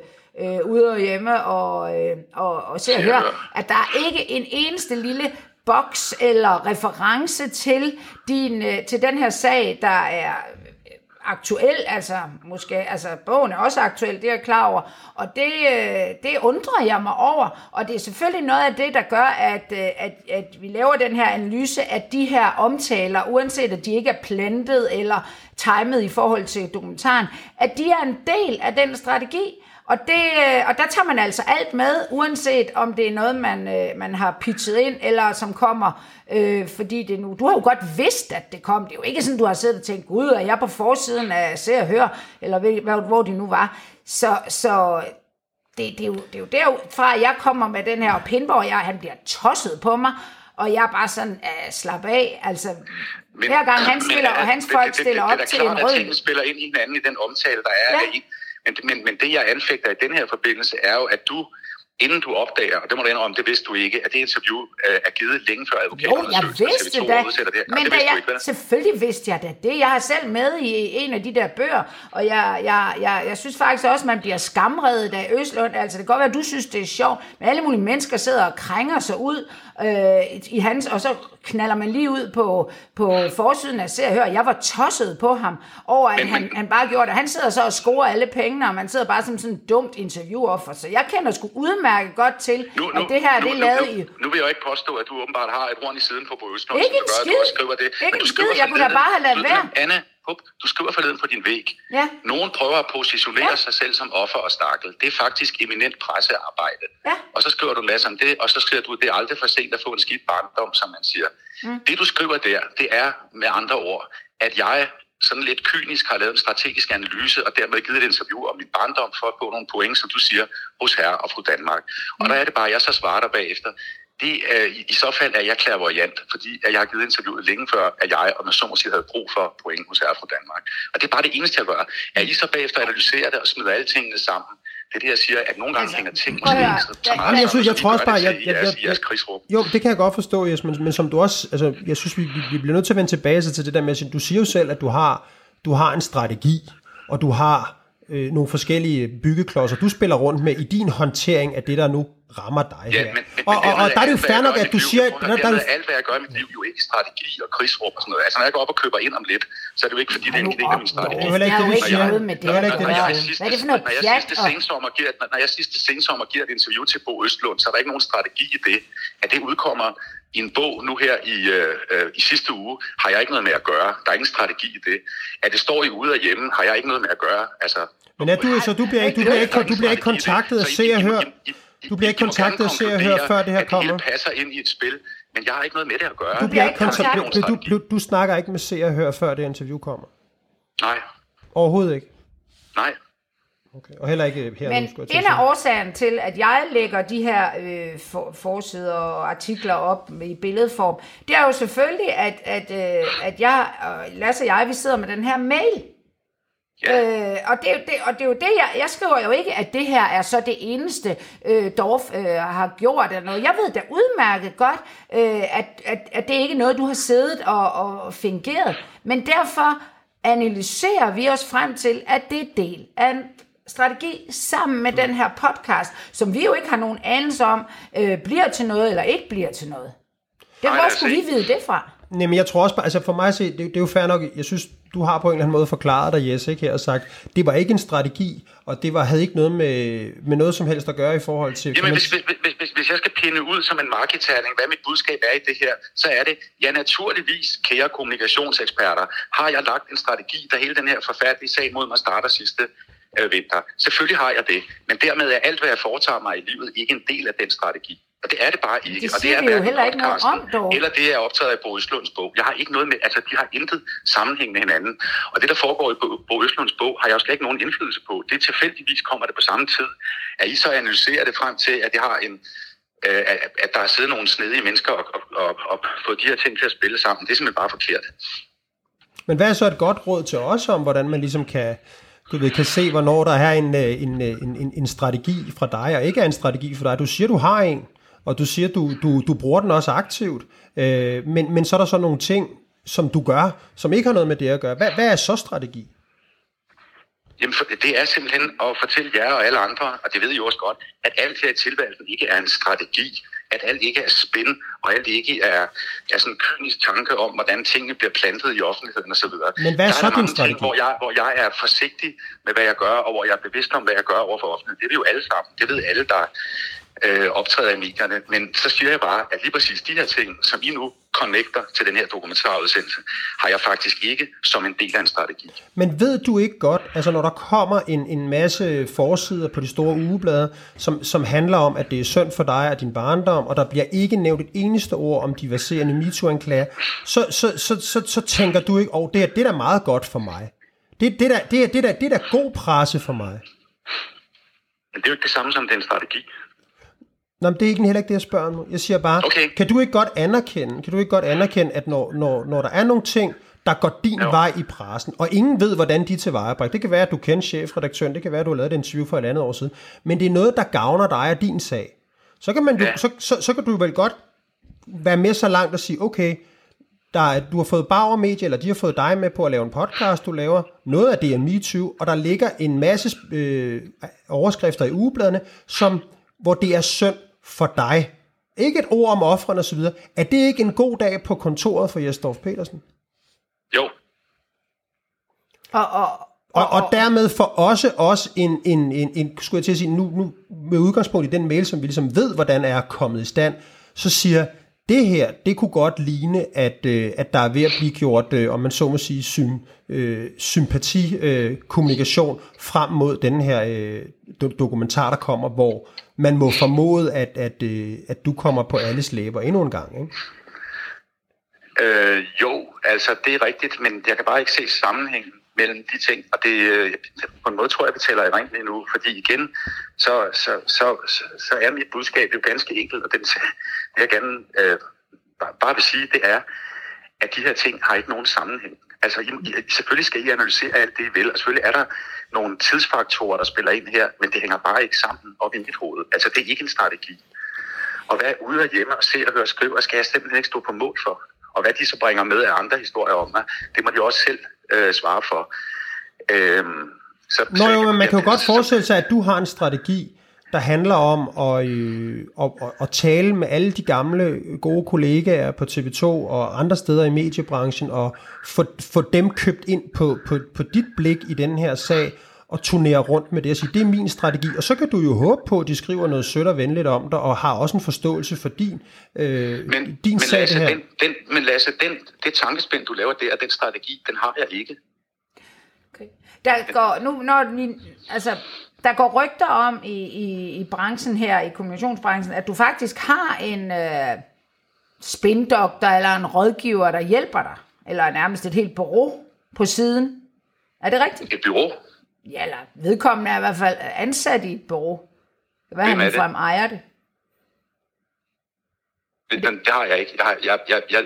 ude og hjemme og, øh, og, og se og høre, at der er ikke en eneste lille boks eller reference til, din, øh, til den her sag, der er aktuel, altså måske, altså bogen er også aktuel, det er jeg klar over, og det, øh, det undrer jeg mig over, og det er selvfølgelig noget af det, der gør, at, øh, at, at vi laver den her analyse, at de her omtaler, uanset at de ikke er plantet eller timet i forhold til dokumentaren, at de er en del af den strategi, og, det, øh, og der tager man altså alt med, uanset om det er noget, man, øh, man har pitchet ind, eller som kommer, øh, fordi det nu... Du har jo godt vidst, at det kom. Det er jo ikke sådan, du har siddet og tænkt, gud, er jeg på forsiden af Se og Hør, eller hvor, hvor det nu var. Så, så det, det, er jo, det er jo derfra, jeg kommer med den her, og Pindborg, jeg, han bliver tosset på mig, og jeg er bare sådan, uh, slap af, altså, men, hver gang han spiller, men, og hans folk det, det, stiller det, det, op til en rød... Det er klart, at spiller ind i hinanden i den omtale, der er ja. af men, men, men det, jeg anfægter i den her forbindelse, er jo, at du inden du opdager, og det må du indrømme, det vidste du ikke, at det interview øh, er givet længe før advokaten Jo, jeg vidste det da. Det men det jeg, ikke, selvfølgelig vidste jeg da det. Jeg har selv med i en af de der bøger, og jeg, jeg, jeg, jeg synes faktisk også, at man bliver skamredet af Østlund. Altså, det kan godt være, at du synes, det er sjovt, men alle mulige mennesker sidder og krænger sig ud øh, i hans, og så knaller man lige ud på, på forsiden af Se og Hør. Jeg var tosset på ham over, at han, han bare gjorde det. Han sidder så og scorer alle pengene, og man sidder bare som sådan et dumt interviewoffer. Så jeg kender sgu udmærket godt til, nu, nu, at det her, nu, det er lavet nu, nu, i... Nu vil jeg ikke påstå, at du åbenbart har et horn i siden på Bøsner, Ikke en skid. Du skriver det. Ikke en skid. Jeg kunne da bare have lavet være. Anna, Hup, du skriver forleden på din væg. Ja. Nogen prøver at positionere ja. sig selv som offer og stakkel. Det er faktisk eminent pressearbejde. Ja. Og så skriver du en masse om det, og så skriver du, det er aldrig for sent at få en skidt barndom, som man siger. Mm. Det du skriver der, det er med andre ord, at jeg sådan lidt kynisk har lavet en strategisk analyse, og dermed givet et interview om min barndom for at få nogle point, som du siger, hos herre og fru Danmark. Mm. Og der er det bare, jeg så svarer dig bagefter, det er, i, i så fald er jeg klærvoyant, fordi at jeg har givet interviewet længe før, at jeg og med så må sige, havde brug for point hos herre fra Danmark. Og det er bare det eneste, jeg gør. At I så bagefter analyserer det og smider alle tingene sammen, det er det, jeg siger, at nogle gange altså, hænger ting måske ja, så, så meget jeg, synes, jeg tror også bare, jeg, jeg, jeg, jeg, jo, det kan jeg godt forstå, Jes, men, men som du også, altså, jeg synes, vi, vi bliver nødt til at vende tilbage til det der med, at du siger jo selv, at du har, du har en strategi, og du har øh, nogle forskellige byggeklodser, du spiller rundt med i din håndtering af det, der nu rammer dig ja, her. Men, men, og, og, og der er det jo fair nok, at du siger... Der, der, der, der, alt, hvad jeg gør i mit liv, jo ikke strategi og krigsråb og sådan noget. Altså, når jeg går op og køber ind om lidt, så er det jo ikke, fordi det er en del af min strategi. Det er jo ikke noget med det. Hvad er det for noget pjat? Når jeg sidste sensommer giver et interview til Bo Østlund, så er der ikke nogen strategi i det. At det udkommer i en bog nu her i, øh, øh, i sidste uge, har jeg ikke noget med at gøre. Der er ingen strategi i det. At det står i ude og hjemme, har jeg ikke noget med at gøre. Altså, men er du, så du bliver ikke, du bliver ikke, du bliver ikke kontaktet af Se og Hør? Du bliver ikke kontaktet af Se og Hør, før det her kommer? At det passer ind i et spil, men jeg har ikke noget med det at gøre. Du, bliver ikke kontaktet, du, du, du snakker ikke med Se og Hør, før det interview kommer? Nej. Overhovedet ikke? Nej. Okay. Og heller ikke her. Men nu, en af årsagen til, at jeg lægger de her øh, for, forsider og artikler op i billedform, det er jo selvfølgelig, at, at, øh, at jeg, og Lasse og jeg, vi sidder med den her mail Ja. Øh, og, det, er det, og det er jo det, jeg, jeg skriver jo ikke, at det her er så det eneste, øh, Dorf øh, har gjort eller noget. Jeg ved da udmærket godt, øh, at, at, at det ikke er noget, du har siddet og, og fingeret. Men derfor analyserer vi os frem til, at det er del af en strategi sammen med den her podcast, som vi jo ikke har nogen anelse om, øh, bliver til noget eller ikke bliver til noget. Det, hvor skulle vi vide det fra? Nej, men jeg tror også, altså for mig at se, det, det er jo fair nok, jeg synes, du har på en eller anden måde forklaret dig, Jesse, ikke, her og sagt, det var ikke en strategi, og det var, havde ikke noget med, med noget som helst at gøre i forhold til... Jamen, hvis, hvis, hvis, hvis, hvis jeg skal pinde ud som en marketing, hvad mit budskab er i det her, så er det, ja naturligvis, kære kommunikationseksperter, har jeg lagt en strategi, der hele den her forfærdelige sag mod mig starter sidste øh, vinter. Selvfølgelig har jeg det, men dermed er alt, hvad jeg foretager mig i livet, ikke en del af den strategi. Og det er det bare ikke. Det og det er jo heller ikke noget om, dog. Eller det er optaget af Bo Østlunds bog. Jeg har ikke noget med, altså de har intet sammenhæng med hinanden. Og det, der foregår i Bo Østlunds bog, har jeg også ikke nogen indflydelse på. Det tilfældigvis kommer det på samme tid. At I så analyserer det frem til, at det har en, øh, at der er siddet nogle snedige mennesker og, og, og, og fået de her ting til at spille sammen. Det er simpelthen bare forkert. Men hvad er så et godt råd til os om, hvordan man ligesom kan, du ved, kan se, hvornår der er en, en, en, en, en strategi fra dig, og ikke er en strategi for dig. Du siger, du har en, og du siger, du, du, du bruger den også aktivt, øh, men, men så er der så nogle ting, som du gør, som ikke har noget med det at gøre. Hvad, hvad er så strategi? Jamen, det er simpelthen at fortælle jer og alle andre, og det ved I også godt, at alt her i tilværelsen ikke er en strategi, at alt ikke er spin, og alt ikke er, er sådan en kynisk tanke om, hvordan tingene bliver plantet i offentligheden osv. Men hvad er så din strategi? Ting, hvor, jeg, hvor jeg er forsigtig med, hvad jeg gør, og hvor jeg er bevidst om, hvad jeg gør over for offentligheden. Det er vi jo alle sammen. Det ved alle, der, øh, optræder i medierne. Men så siger jeg bare, at lige præcis de her ting, som I nu connecter til den her dokumentarudsendelse, har jeg faktisk ikke som en del af en strategi. Men ved du ikke godt, altså når der kommer en, en masse forsider på de store ugeblade, som, som handler om, at det er synd for dig og din barndom, og der bliver ikke nævnt et eneste ord om de verserende MeToo-anklager, så, så, så, så, så tænker du ikke, åh, oh, det, er, det er da meget godt for mig. Det, det, der, det, er, det, der, det er da god presse for mig. Men det er jo ikke det samme som den strategi. Nå, men det er ikke heller ikke det, jeg spørger nu. Jeg siger bare, okay. kan du ikke godt anerkende, kan du ikke godt anerkende, at når, når, når der er nogle ting, der går din jo. vej i pressen, og ingen ved, hvordan de til tilvejebringer. Det kan være, at du kender chefredaktøren, det kan være, at du har lavet et interview for et andet år siden, men det er noget, der gavner dig og din sag. Så kan, man, ja. så, så, så kan du vel godt være med så langt og sige, okay, der er, du har fået Bauer Media, eller de har fået dig med på at lave en podcast, du laver. Noget af det er MeToo, og der ligger en masse øh, overskrifter i ugebladene, som, hvor det er synd for dig. Ikke et ord om offrene osv. Er det ikke en god dag på kontoret for Jesdorf Petersen? Jo. Og, og, og, og dermed for også, også en, en, en, en, skulle jeg til at sige, nu, nu med udgangspunkt i den mail, som vi ligesom ved, hvordan er kommet i stand, så siger, det her, det kunne godt ligne, at, øh, at der er ved at blive gjort, øh, om man så må sige, syn, øh, sympatikommunikation øh, frem mod den her øh, dokumentar, der kommer, hvor man må formode, at, at, øh, at du kommer på alles læber endnu en gang, ikke? Øh, jo, altså det er rigtigt, men jeg kan bare ikke se sammenhængen mellem de ting, og det, øh, på en måde tror jeg, vi taler i rent lige nu, fordi igen, så, så, så, så, er mit budskab jo ganske enkelt, og den, det jeg gerne øh, bare, bare vil sige, det er, at de her ting har ikke nogen sammenhæng. Altså, I, selvfølgelig skal I analysere alt det, I vil, og selvfølgelig er der nogle tidsfaktorer, der spiller ind her, men det hænger bare ikke sammen op i mit hoved. Altså, det er ikke en strategi. Og hvad ude og hjemme og se og høre og skrive, skal jeg simpelthen ikke stå på mål for. Og hvad de så bringer med af andre historier om mig, det må de også selv øh, svare for. Øhm, så, Nå jo, men man kan jo godt forestille sig, at du har en strategi, der handler om at, øh, at, at, tale med alle de gamle gode kollegaer på TV2 og andre steder i mediebranchen og få, få dem købt ind på, på, på dit blik i den her sag og turnere rundt med det og sige, det er min strategi. Og så kan du jo håbe på, at de skriver noget sødt og venligt om dig, og har også en forståelse for din, øh, men, din men sag Lasse, det her. Den, den, men Lasse, den, det tankespænd, du laver der, den strategi, den har jeg ikke. Okay. Der går, nu, når ni, altså, der går rygter om i, i, i branchen her, i kommunikationsbranchen, at du faktisk har en øh, spindoktor eller en rådgiver, der hjælper dig. Eller nærmest et helt bureau på siden. Er det rigtigt? Et bureau? Ja, eller vedkommende er i hvert fald ansat i et bureau. Hvad han frem ejer det? Det, det har jeg ikke. Jeg, jeg, jeg, jeg,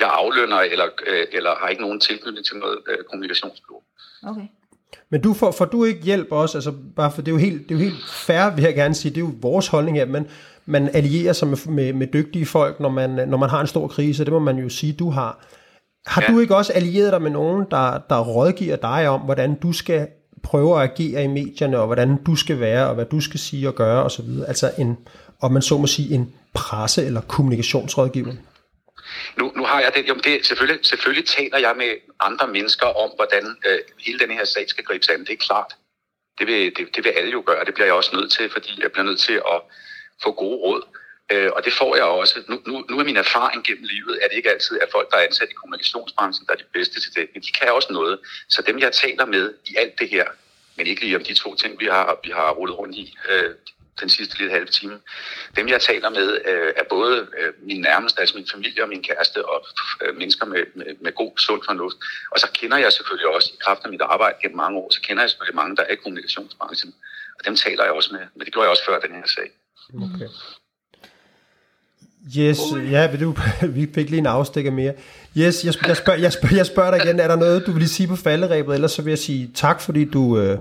jeg aflønner eller, øh, eller har ikke nogen tilknytning til noget øh, kommunikationsbureau. Okay. Men du får, får du ikke hjælp også, altså bare for det er jo helt, det er jo helt fair, vil jeg gerne sige, det er jo vores holdning her, men man allierer sig med, med, med dygtige folk, når man, når man har en stor krise, det må man jo sige, du har. Har ja. du ikke også allieret dig med nogen, der, der rådgiver dig om, hvordan du skal prøver at agere i medierne, og hvordan du skal være, og hvad du skal sige og gøre osv.? Altså en, om man så må sige, en presse- eller kommunikationsrådgiver? Nu, nu har jeg det, jo, det selvfølgelig, selvfølgelig taler jeg med andre mennesker om, hvordan øh, hele den her sag skal gribes an. Det er klart. Det vil, det, det vil alle jo gøre. Det bliver jeg også nødt til, fordi jeg bliver nødt til at få gode råd. Øh, og det får jeg også. Nu, nu, nu er min erfaring gennem livet, at det ikke altid er folk, der er ansat i kommunikationsbranchen, der er de bedste til det. Men de kan også noget. Så dem, jeg taler med i alt det her, men ikke lige om de to ting, vi har, vi har rullet rundt i øh, den sidste lille halve time. Dem, jeg taler med, øh, er både øh, min nærmeste, altså min familie og min kæreste, og øh, mennesker med, med, med god, sund fornuft. Og så kender jeg selvfølgelig også, i kraft af mit arbejde gennem mange år, så kender jeg selvfølgelig mange, der er i kommunikationsbranchen. Og dem taler jeg også med, men det gjorde jeg også før den her sag. Okay. Yes, ja, vil du, vi fik lige en afstikker mere. Yes, jeg, jeg, spørger, jeg, spørger, jeg spørger dig igen, er der noget, du vil lige sige på falderæbet, ellers så vil jeg sige tak, fordi du, øh,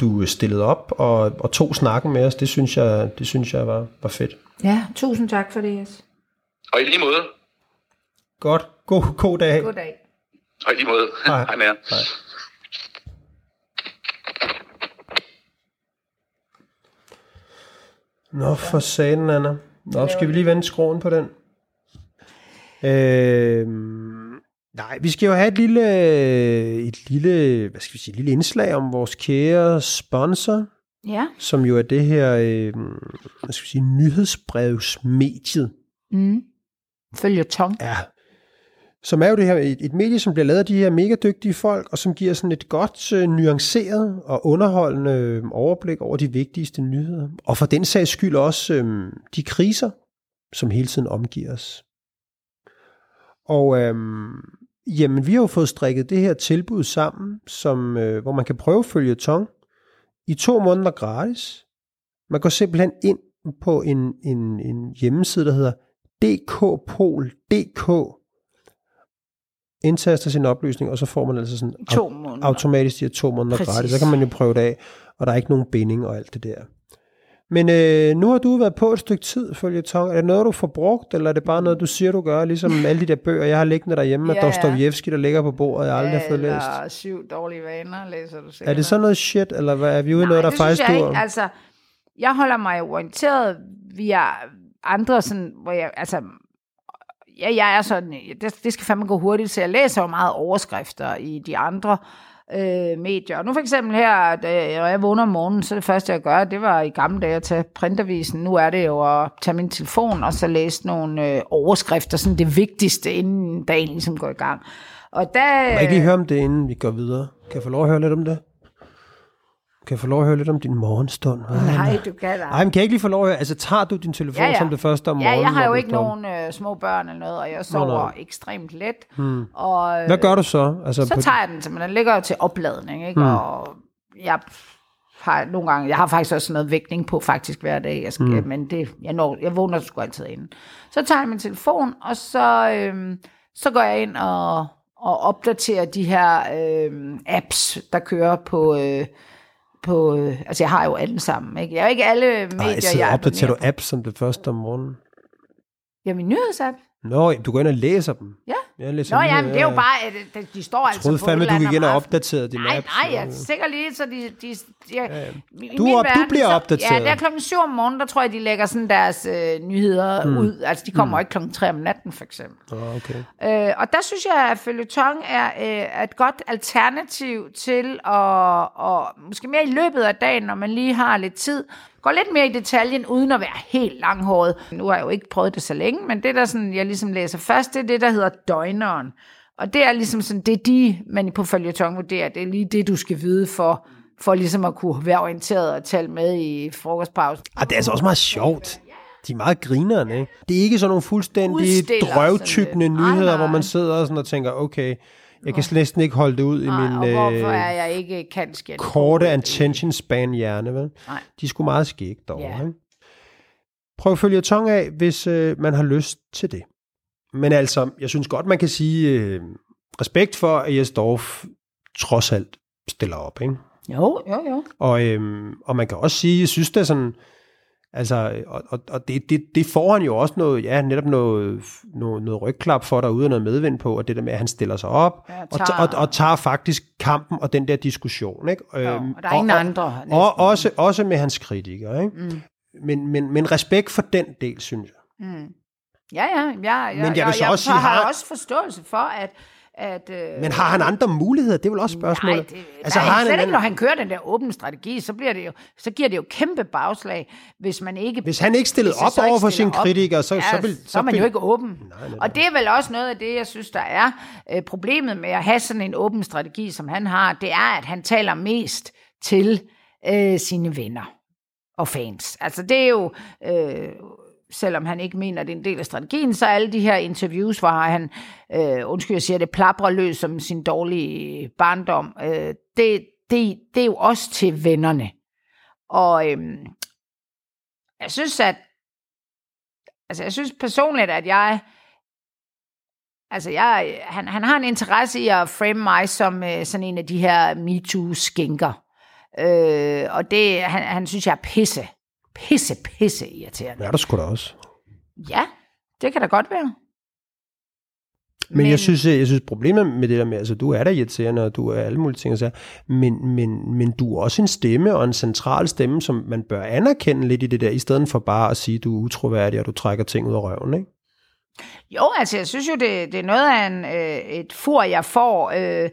du stillede op og, og tog snakken med os. Det synes jeg, det synes jeg var, var fedt. Ja, tusind tak for det, Yes. Og i lige måde. Godt. God, god dag. God dag. Og i lige måde. Hej. Hej med. Hej. Nå, for satan, Anna. Nå, skal vi lige vende skroen på den? Øh, nej, vi skal jo have et lille, et lille, hvad skal vi sige, et lille indslag om vores kære sponsor. Ja. Som jo er det her, øh, hvad skal vi sige, nyhedsbrevsmediet. Mm. Følger Tom. Ja, som er jo det her, et, et medie, som bliver lavet af de her mega dygtige folk, og som giver sådan et godt, øh, nuanceret og underholdende øh, overblik over de vigtigste nyheder. Og for den sags skyld også øh, de kriser, som hele tiden omgiver os. Og øh, jamen, vi har jo fået strikket det her tilbud sammen, som, øh, hvor man kan prøve at følge tong i to måneder gratis. Man går simpelthen ind på en, en, en hjemmeside, der hedder dkpol.dk indtaster sin oplysning, og så får man altså sådan to måneder. automatisk de her to måneder Præcis. gratis. Så kan man jo prøve det af, og der er ikke nogen binding og alt det der. Men øh, nu har du været på et stykke tid, følge tong. Er det noget, du får brugt, eller er det bare noget, du siger, du gør? Ligesom alle de der bøger, jeg har liggende derhjemme med ja, Dostojevski, der ligger på bordet, jeg aldrig ja, har fået læst. Eller syv dårlige vaner, læser du sikkert. Er det sådan noget shit, eller hvad, er vi ude i noget, der faktisk du? Nej, Altså, jeg holder mig orienteret via andre, sådan, hvor jeg, altså, ja, jeg er sådan, det, det skal fandme gå hurtigt, så jeg læser jo meget overskrifter i de andre øh, medier. Og nu for eksempel her, da jeg vågner om morgenen, så det første, jeg gør, det var i gamle dage at tage printavisen. Nu er det jo at tage min telefon og så læse nogle øh, overskrifter, sådan det vigtigste, inden dagen ligesom går i gang. Og der, Må jeg ikke lige høre om det, inden vi går videre? Kan jeg få lov at høre lidt om det? Kan jeg få lov at høre lidt om din morgenstund? Nej, du kan da. Nej, men kan jeg ikke lige få lov at høre? Altså, tager du din telefon ja, ja. som det første om morgenen? Ja, jeg har jo ikke nogen øh, små børn eller noget, og jeg sover nå, ekstremt let. Hmm. Og, øh, Hvad gør du så? Altså, så på tager jeg den, så den ligger jo til opladning, ikke? Hmm. Og jeg har nogle gange, jeg har faktisk også noget vægtning på faktisk hver dag, jeg skal, hmm. men det, jeg, når, jeg vågner sgu altid ind. Så tager jeg min telefon, og så, øh, så går jeg ind og, og opdaterer de her øh, apps, der kører på... Øh, på, øh, altså jeg har jo alle sammen, ikke? Jeg er jo ikke alle medier, Ej, så jeg opdaterer du apps som det første om morgenen? Ja, min nyhedsapp. Nå, du går ind og læser dem? Ja. Jeg læser Nå, ja, men det er jo bare, at de står altså troede fandme, du gik ind og opdaterede dine nej, apps. Nej, nej, jeg er sikkert lige, så de... de, de ja, ja. Du, op, verden, du bliver opdateret. Ja, det er klokken 7 om morgenen, der tror jeg, de lægger sådan deres øh, nyheder mm. ud. Altså, de kommer mm. ikke klokken 3 om natten, for eksempel. Oh, okay. øh, og der synes jeg, at følgetong er øh, et godt alternativ til at, og måske mere i løbet af dagen, når man lige har lidt tid, går lidt mere i detaljen, uden at være helt langhåret. Nu har jeg jo ikke prøvet det så længe, men det der sådan, jeg ligesom læser først, det er det, der hedder døgneren. Og det er ligesom sådan, det de, man på følgetong vurderer, det er lige det, du skal vide for, for ligesom at kunne være orienteret og tale med i frokostpausen. Ah, det er altså også meget sjovt. De er meget grinerne, ikke? Det er ikke sådan nogle fuldstændig drøvtykkende nyheder, nej, nej. hvor man sidder og, sådan og tænker, okay, jeg kan næsten ikke holde det ud i min og hvorfor øh, er jeg ikke kanskje korte attention span hjerne, vel? Nej. De skulle meget skægt dog. Ja. Ikke? Prøv at følge tong af, hvis øh, man har lyst til det. Men altså, jeg synes godt, man kan sige øh, respekt for, at Jes Dorf trods alt stiller op. Ikke? Jo, jo, jo. Og, øhm, og man kan også sige, jeg synes det er sådan, altså, og, og, og det, det, det får han jo også noget, ja, netop noget, noget, noget rygklap for derude og noget medvind på, og det der med, at han stiller sig op Ja, og, tager- og, og tager faktisk kampen og den der diskussion, ikke? Jo, Øhm, og der er ingen og, andre. Og, næsten. og også, også med hans kritikere, ikke? Mm. Men, men, men respekt for den del, synes jeg. Mm. Ja, ja, ja, ja. Men jeg vil så jeg, også sige, jeg har har- også forståelse for, at... at øh, Men har han andre muligheder? Det er vel også spørgsmålet. Nej, det, altså, nej, har han slet en ikke, når han kører den der åbne strategi, så, bliver det jo, så giver det jo kæmpe bagslag, hvis man ikke... hvis han ikke stillede op så over for sine kritikere, så, ja, så vil... så er man vil, jo ikke åben. Nej, nej, Og det er vel også noget af det, jeg synes, der er øh, problemet med at have sådan en åben strategi, som han har, det er, at han taler mest til øh, sine venner og fans. Altså det er jo... Øh, selvom han ikke mener, at det er en del af strategien, så alle de her interviews, hvor han, øh, undskyld, jeg siger det, plaprer løs som sin dårlige barndom, øh, det, det, det er jo også til vennerne. Og øh, jeg synes, at altså jeg synes personligt, at jeg altså jeg, han, han har en interesse i at frame mig som øh, sådan en af de her MeToo-skænker. Øh, og det, han, han synes, jeg er pisse, pisse, pisse irriterende. Ja, der skulle da også. Ja, det kan da godt være. Men, men jeg synes, jeg synes problemet med det der med, altså du er der irriterende, og du er alle mulige ting, så, men, men, men du er også en stemme og en central stemme, som man bør anerkende lidt i det der, i stedet for bare at sige, du er utroværdig, og du trækker ting ud af røven, ikke? Jo, altså jeg synes jo, det, det er noget af en, øh, et fur, jeg får øh,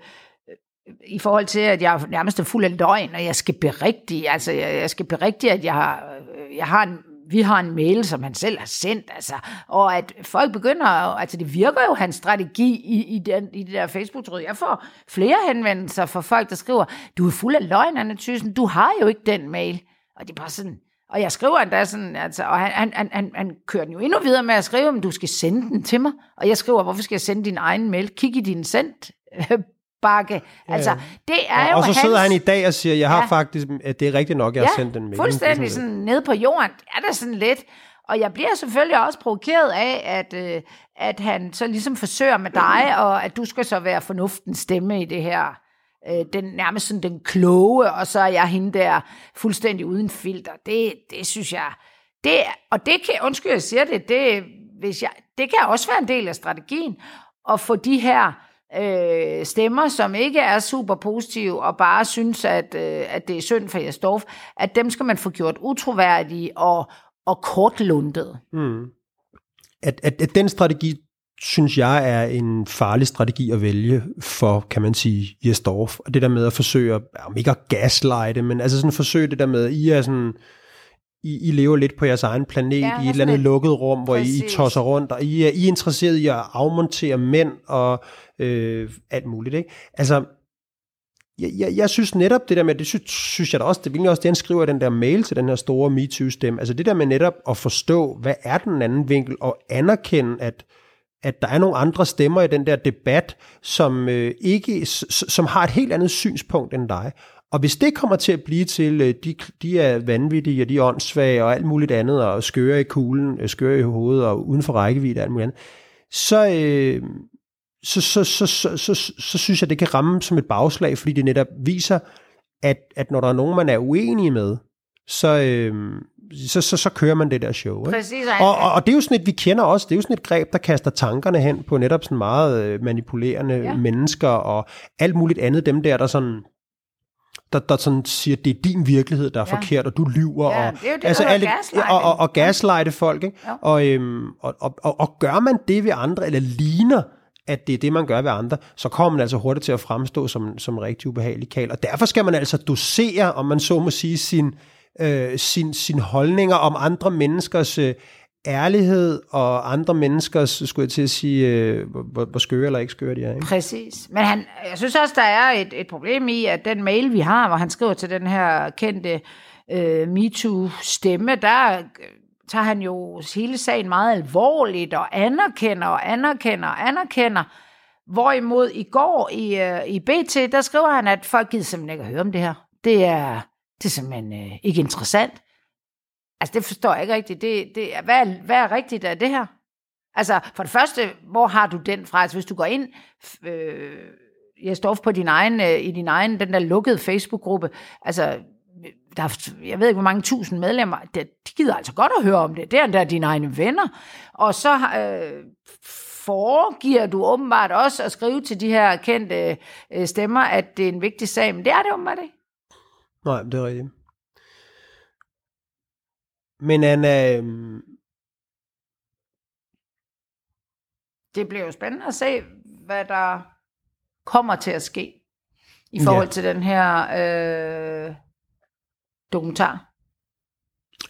i forhold til, at jeg nærmest er fuld af løgn, og jeg skal berigtige, altså jeg, jeg skal berigtige, at jeg har, øh, jeg har en, vi har en mail, som han selv har sendt, altså, og at folk begynder, altså det virker jo hans strategi i, i, den, i det der Facebook-tråd. Jeg får flere henvendelser fra folk, der skriver, du er fuld af løgn, Anna Thyssen, du har jo ikke den mail. Og det er bare sådan, og jeg skriver endda sådan, altså, og han, han, han, han, han kører den jo endnu videre med at skrive, men du skal sende den til mig. Og jeg skriver, hvorfor skal jeg sende din egen mail? Kig i din sendt øh, bakke. Altså, det er jo og så hans... sidder han i dag og siger, jeg har Ja. faktisk, at det er rigtigt nok, jeg har sendt den mail. fuldstændig er sådan nede på jorden. Er der sådan lidt... Og jeg bliver selvfølgelig også provokeret af, at, øh, at han så ligesom forsøger med dig, og at du skal så være fornuftens stemme i det her. Øh, den nærmest sådan den kloge, og så er jeg hende der fuldstændig uden filter. Det, det synes jeg... Det, og det kan, undskyld, jeg siger det, det, hvis jeg, det kan også være en del af strategien, at få de her øh, stemmer, som ikke er super positive, og bare synes, at, øh, at det er synd for Jastorf, at dem skal man få gjort utroværdige og, og kortlundet. Mm. At, at, at den strategi, synes jeg, er en farlig strategi at vælge for, kan man sige, Jesdorf. Og det der med at forsøge, at, om ikke at gaslighte, men altså sådan forsøge det der med, at I er sådan, i, I lever lidt på jeres egen planet, Ja, i et eller andet et- lukket rum, hvor I, I tosser rundt, og I er, I er interesseret i at afmontere mænd og øh, alt muligt. Ikke? Altså, jeg, jeg, jeg synes netop det der med, det synes, synes jeg da også, det vil også det, han skriver i den der mail til den her store MeToo-stemme, altså det der med netop at forstå, hvad er den anden vinkel, og anerkende, at, at der er nogle andre stemmer i den der debat, som, øh, ikke, som har et helt andet synspunkt end dig. Og hvis det kommer til at blive til, øh, de, de er vanvittige, og de er åndssvage, og alt muligt andet, og skøre i kuglen, øh, skøre i hovedet, og uden for rækkevidde, og alt muligt andet, så, øh, så, så, så, så, så, så, så synes jeg, det kan ramme som et bagslag, fordi det netop viser, at, at når der er nogen, man er uenig med, så, øh, så, så, så kører man det der show. Ikke? Præcis. Og, og, og det er jo sådan et, vi kender også, det er jo sådan et greb, der kaster tankerne hen på netop sådan meget øh, manipulerende ja. mennesker og alt muligt andet. Dem der, der sådan der, der sådan siger, det er din virkelighed, der er Ja. forkert, og du lyver. Ja, og, det er jo det, hedder alle, og, og, og gaslighte folk. Ikke? Ja. Og, øhm, og, og, og, og gør man det ved andre, eller ligner, at det er det, man gør ved andre, så kommer man altså hurtigt til at fremstå som, som rigtig ubehagelig kal. Og derfor skal man altså dosere, om man så må sige, sin, øh, sin, sin holdninger om andre menneskers øh, ærlighed og andre menneskers, skulle jeg til at sige, øh, hvor, hvor- skøre eller ikke skøre de er. Ikke? Præcis. Men han, jeg synes også, der er et, et problem i, at den mail, vi har, hvor han skriver til den her kendte øh, MeToo-stemme, der øh, tager han jo hele sagen meget alvorligt og anerkender og anerkender og anerkender. Hvorimod i går i, øh, i BT, der skriver han, at folk gider simpelthen ikke at høre om det her. Det er, det er simpelthen øh, ikke interessant. Altså, det forstår jeg ikke rigtigt. Det, det, hvad, er, hvad er rigtigt af det her? Altså, for det første, hvor har du den fra? Altså, hvis du går ind øh, jeg står på din egen, øh, i din egen, den der lukkede Facebook-gruppe, altså, der er, jeg ved ikke, hvor mange tusind medlemmer, de, de gider altså godt at høre om det. Det er der dine egne venner. Og så øh, foregiver du åbenbart også at skrive til de her kendte øh, stemmer, at det er en vigtig sag, men det er det åbenbart ikke. Nej, det er rigtigt. Men Anna, øh, det bliver jo spændende at se, hvad der kommer til at ske i forhold ja. til den her øh, dokumentar.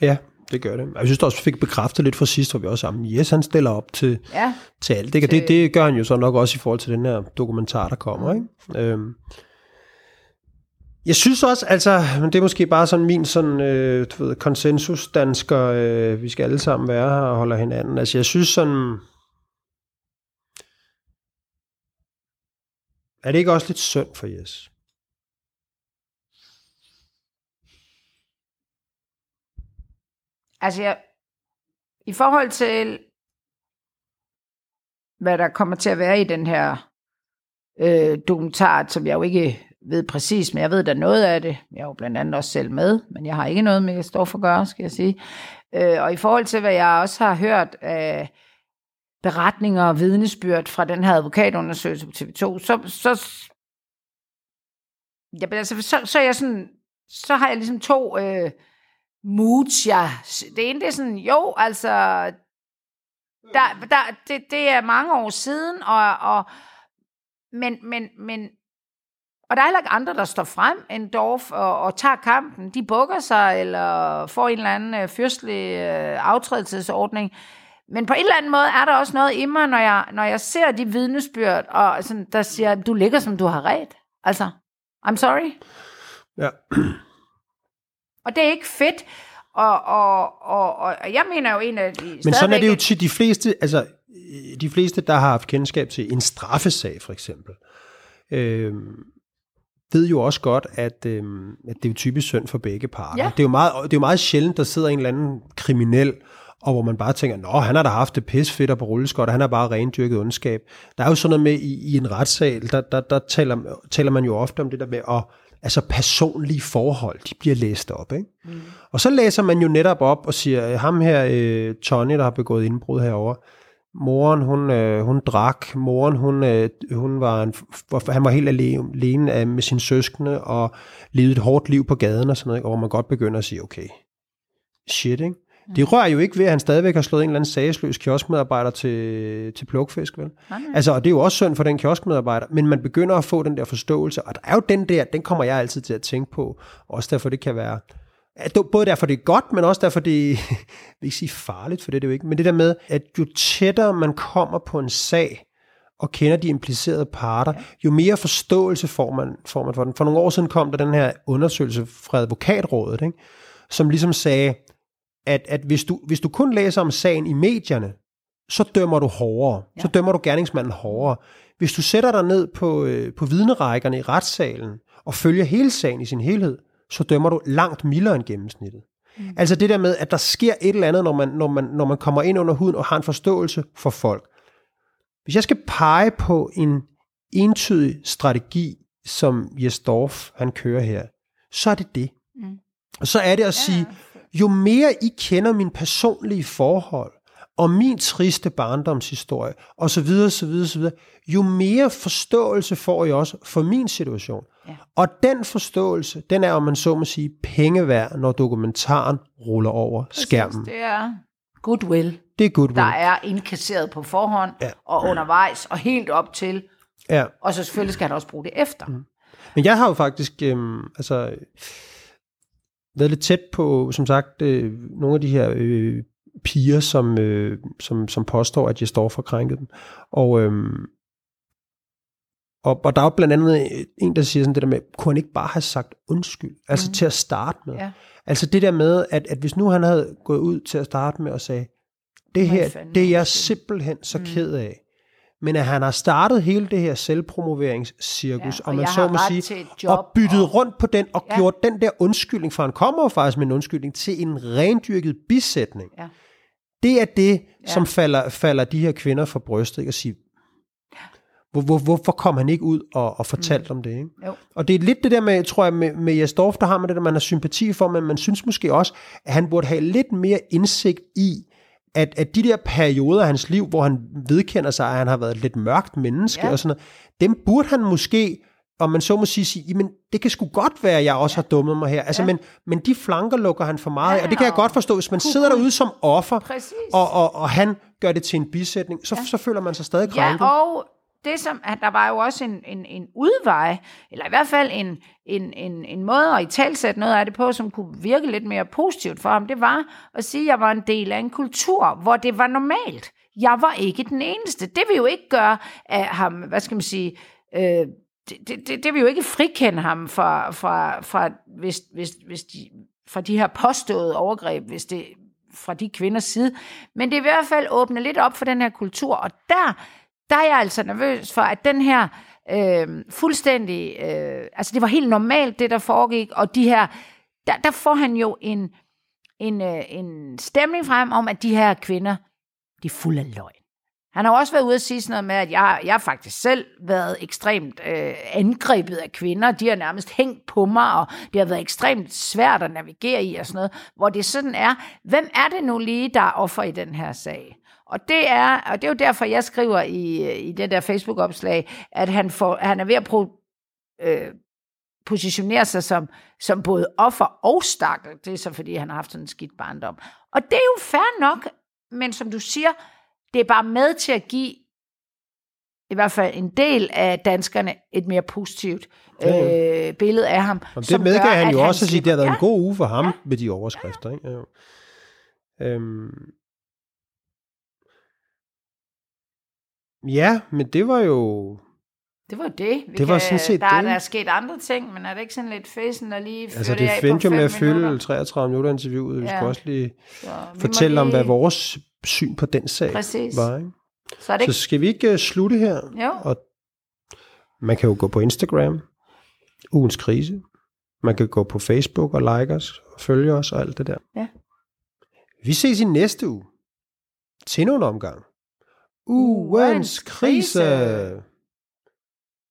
Ja, det gør det. Jeg synes også, vi fik bekræftet lidt fra sidst, hvor vi også sammen, yes, han stiller op til, ja, til alt. Det, til... det, det gør han jo så nok også i forhold til den her dokumentar, der kommer. Ikke? Øhm. Jeg synes også, altså, men det er måske bare sådan min sådan, øh, du ved, konsensus dansker, øh, vi skal alle sammen være her og holde hinanden. Altså, jeg synes sådan, er det ikke også lidt synd for Jes? Altså, jeg, i forhold til, hvad der kommer til at være i den her øh, dokumentar, som jeg jo ikke ved præcis, men jeg ved da noget af det. Jeg er jo blandt andet også selv med, men jeg har ikke noget med stof for at gøre, skal jeg sige. Øh, og i forhold til, hvad jeg også har hørt af beretninger og vidnesbyrd fra den her advokatundersøgelse på TV2, så, så, ja, altså, så, så, jeg sådan, så har jeg ligesom to øh, moods, ja. Det ene det er sådan, jo, altså, der, der, det, det er mange år siden, og, og men, men, men, og der er heller ikke andre, der står frem end Dorf og, og tager kampen. De bukker sig, eller får en eller anden øh, fyrstelig øh, aftrædelsesordning. Men på en eller anden måde er der også noget i mig, når jeg, når jeg ser de vidnesbyrd, og sådan, der siger, du ligger, som du har ret. Altså, I'm sorry. Ja. Og det er ikke fedt. Og, og, og, og jeg mener jo en af de... Men sådan er det jo til de fleste, altså de fleste, der har haft kendskab til en straffesag for eksempel, øh, ved jo også godt, at, øh, at det er jo typisk synd for begge parter. Ja. Det, er jo meget, det er jo meget sjældent, der sidder en eller anden kriminel, og hvor man bare tænker, nå, han har da haft det pis fedt på rulleskot, og han har bare rendyrket ondskab. Der er jo sådan noget med, i, i en retssal, der, der, der taler, taler man jo ofte om det der med at altså personlige forhold, de bliver læst op. Ikke? Mm. Og så læser man jo netop op og siger, ham her, øh, Tony, der har begået indbrud herover, moren, hun, øh, hun drak, moren, hun, øh, hun var en, han var helt alene, alene øh, med sine søskende og levede et hårdt liv på gaden og sådan noget, og hvor man godt begynder at sige, okay, shit, ikke? Det rører jo ikke ved, at han stadigvæk har slået en eller anden sagsløs kioskmedarbejder til, til plukfisk, vel? Nej, nej. Altså, og det er jo også synd for den kioskmedarbejder, men man begynder at få den der forståelse, og der er jo den der, den kommer jeg altid til at tænke på, også derfor det kan være, både derfor det er godt, men også derfor det er, vil ikke sige farligt, for det er det jo ikke, men det der med, at jo tættere man kommer på en sag, og kender de implicerede parter, jo mere forståelse får man, får man for den. For nogle år siden kom der den her undersøgelse fra advokatrådet, ikke? som ligesom sagde, at, at hvis, du, hvis du kun læser om sagen i medierne, så dømmer du hårdere. Ja. Så dømmer du gerningsmanden hårdere. Hvis du sætter dig ned på, øh, på vidnerækkerne i retssalen og følger hele sagen i sin helhed, så dømmer du langt mildere end gennemsnittet. Mm. Altså det der med, at der sker et eller andet, når man, når, man, når man kommer ind under huden og har en forståelse for folk. Hvis jeg skal pege på en entydig strategi, som Jes Dorf, han kører her, så er det det. Mm. Og så er det at ja. sige, jo mere I kender min personlige forhold, og min triste barndomshistorie, og så videre, så videre, så videre, jo mere forståelse får I også for min situation. Ja. Og den forståelse, den er, om man så må sige, penge værd, når dokumentaren ruller over Præcis, skærmen. Det er goodwill. Det er goodwill. Der er indkasseret på forhånd, ja. og undervejs, og helt op til. Ja. Og så selvfølgelig skal han også bruge det efter. Mm. Men jeg har jo faktisk, øhm, altså været lidt tæt på, som sagt, øh, nogle af de her øh, piger, som, øh, som, som påstår, at jeg står for krænket dem. Og, øh, og, og der er jo blandt andet en, der siger sådan det der med, kunne han ikke bare have sagt undskyld? Altså mm. til at starte med. Ja. Altså det der med, at, at hvis nu han havde gået ud til at starte med og sagde, det her, det er jeg simpelthen så mm. ked af men at han har startet hele det her selvpromoveringscirkus, ja, og, og man så må sige, og byttet og... rundt på den, og ja. gjort den der undskyldning, for han kommer faktisk med en undskyldning, til en rendyrket bisætning. Ja. Det er det, ja. som falder, falder de her kvinder for brystet, ikke? at sige, Hvor, hvor, hvorfor kom han ikke ud og, og fortalte mm. om det? Ikke? Jo. Og det er lidt det der med, tror jeg, med, med Jasdorf, der har man det, der man har sympati for, men man synes måske også, at han burde have lidt mere indsigt i, at, at de der perioder af hans liv, hvor han vedkender sig, at han har været et lidt mørkt menneske Ja. og sådan noget, dem burde han måske, om man så må sige, sige jamen, det kan sgu godt være, at jeg også har dummet mig her. Altså, Ja. men, men de flanker lukker han for meget af, Ja, og det kan jeg godt forstå, hvis man Kunne- sidder derude som offer, Præcis. og, og, og han gør det til en bisætning, så, ja. så føler man sig stadig krænket. Ja, og det som, at der var jo også en, en, en udvej, eller i hvert fald en, en, en, en måde at i talsætte noget af det på, som kunne virke lidt mere positivt for ham, det var at sige, at jeg var en del af en kultur, hvor det var normalt. Jeg var ikke den eneste. Det vil jo ikke gøre af ham, hvad skal man sige, øh, det, det, det, det vil jo ikke frikende ham fra, fra, fra, hvis, hvis, hvis de, fra de her påståede overgreb, hvis det fra de kvinders side. Men det er i hvert fald åbne lidt op for den her kultur, og der, der er jeg altså nervøs for, at den her øh, fuldstændig, øh, altså det var helt normalt, det der foregik, og de her, der, der får han jo en, en, øh, en stemning frem om, at de her kvinder, de er fulde af løgn. Han har også været ude at sige sådan noget med, at jeg, jeg har faktisk selv været ekstremt øh, angrebet af kvinder. De har nærmest hængt på mig, og det har været ekstremt svært at navigere i og sådan noget. Hvor det sådan er, hvem er det nu lige, der er offer i den her sag? Og det er, og det er jo derfor, jeg skriver i, i det der Facebook-opslag, at han, får, han er ved at pro, øh, positionere sig som, som både offer og stakkel. Det er så, fordi han har haft sådan en skidt barndom. Og det er jo fair nok, men som du siger, det er bare med til at give i hvert fald en del af danskerne et mere positivt Ja, øh, billede af ham. Og det medgav gør, han at jo også at sige, det har været slipper- en god uge for ham ja. med de overskrifter. Ikke? Ja. Øhm. Ja, men det var jo... Det var det. Vi Det var sådan set der, er- det. Der er sket andre ting, men er det ikke sådan lidt fæsen, der lige Altså, fyrer det af på jo med at fylde minutter? 33 minutter interviewet. Vi Ja. skulle også lige Så vi fortælle om, lige- hvad vores syn på den sag Præcis. var. Ikke? Så er det Så ikke... skal vi ikke uh, slutte her? Jo. Og man kan jo gå på Instagram, ugens krise. Man kan gå på Facebook og like os, og følge os og alt det der. Ja. Vi ses i næste uge. Til nogle omgang. Ugens krise!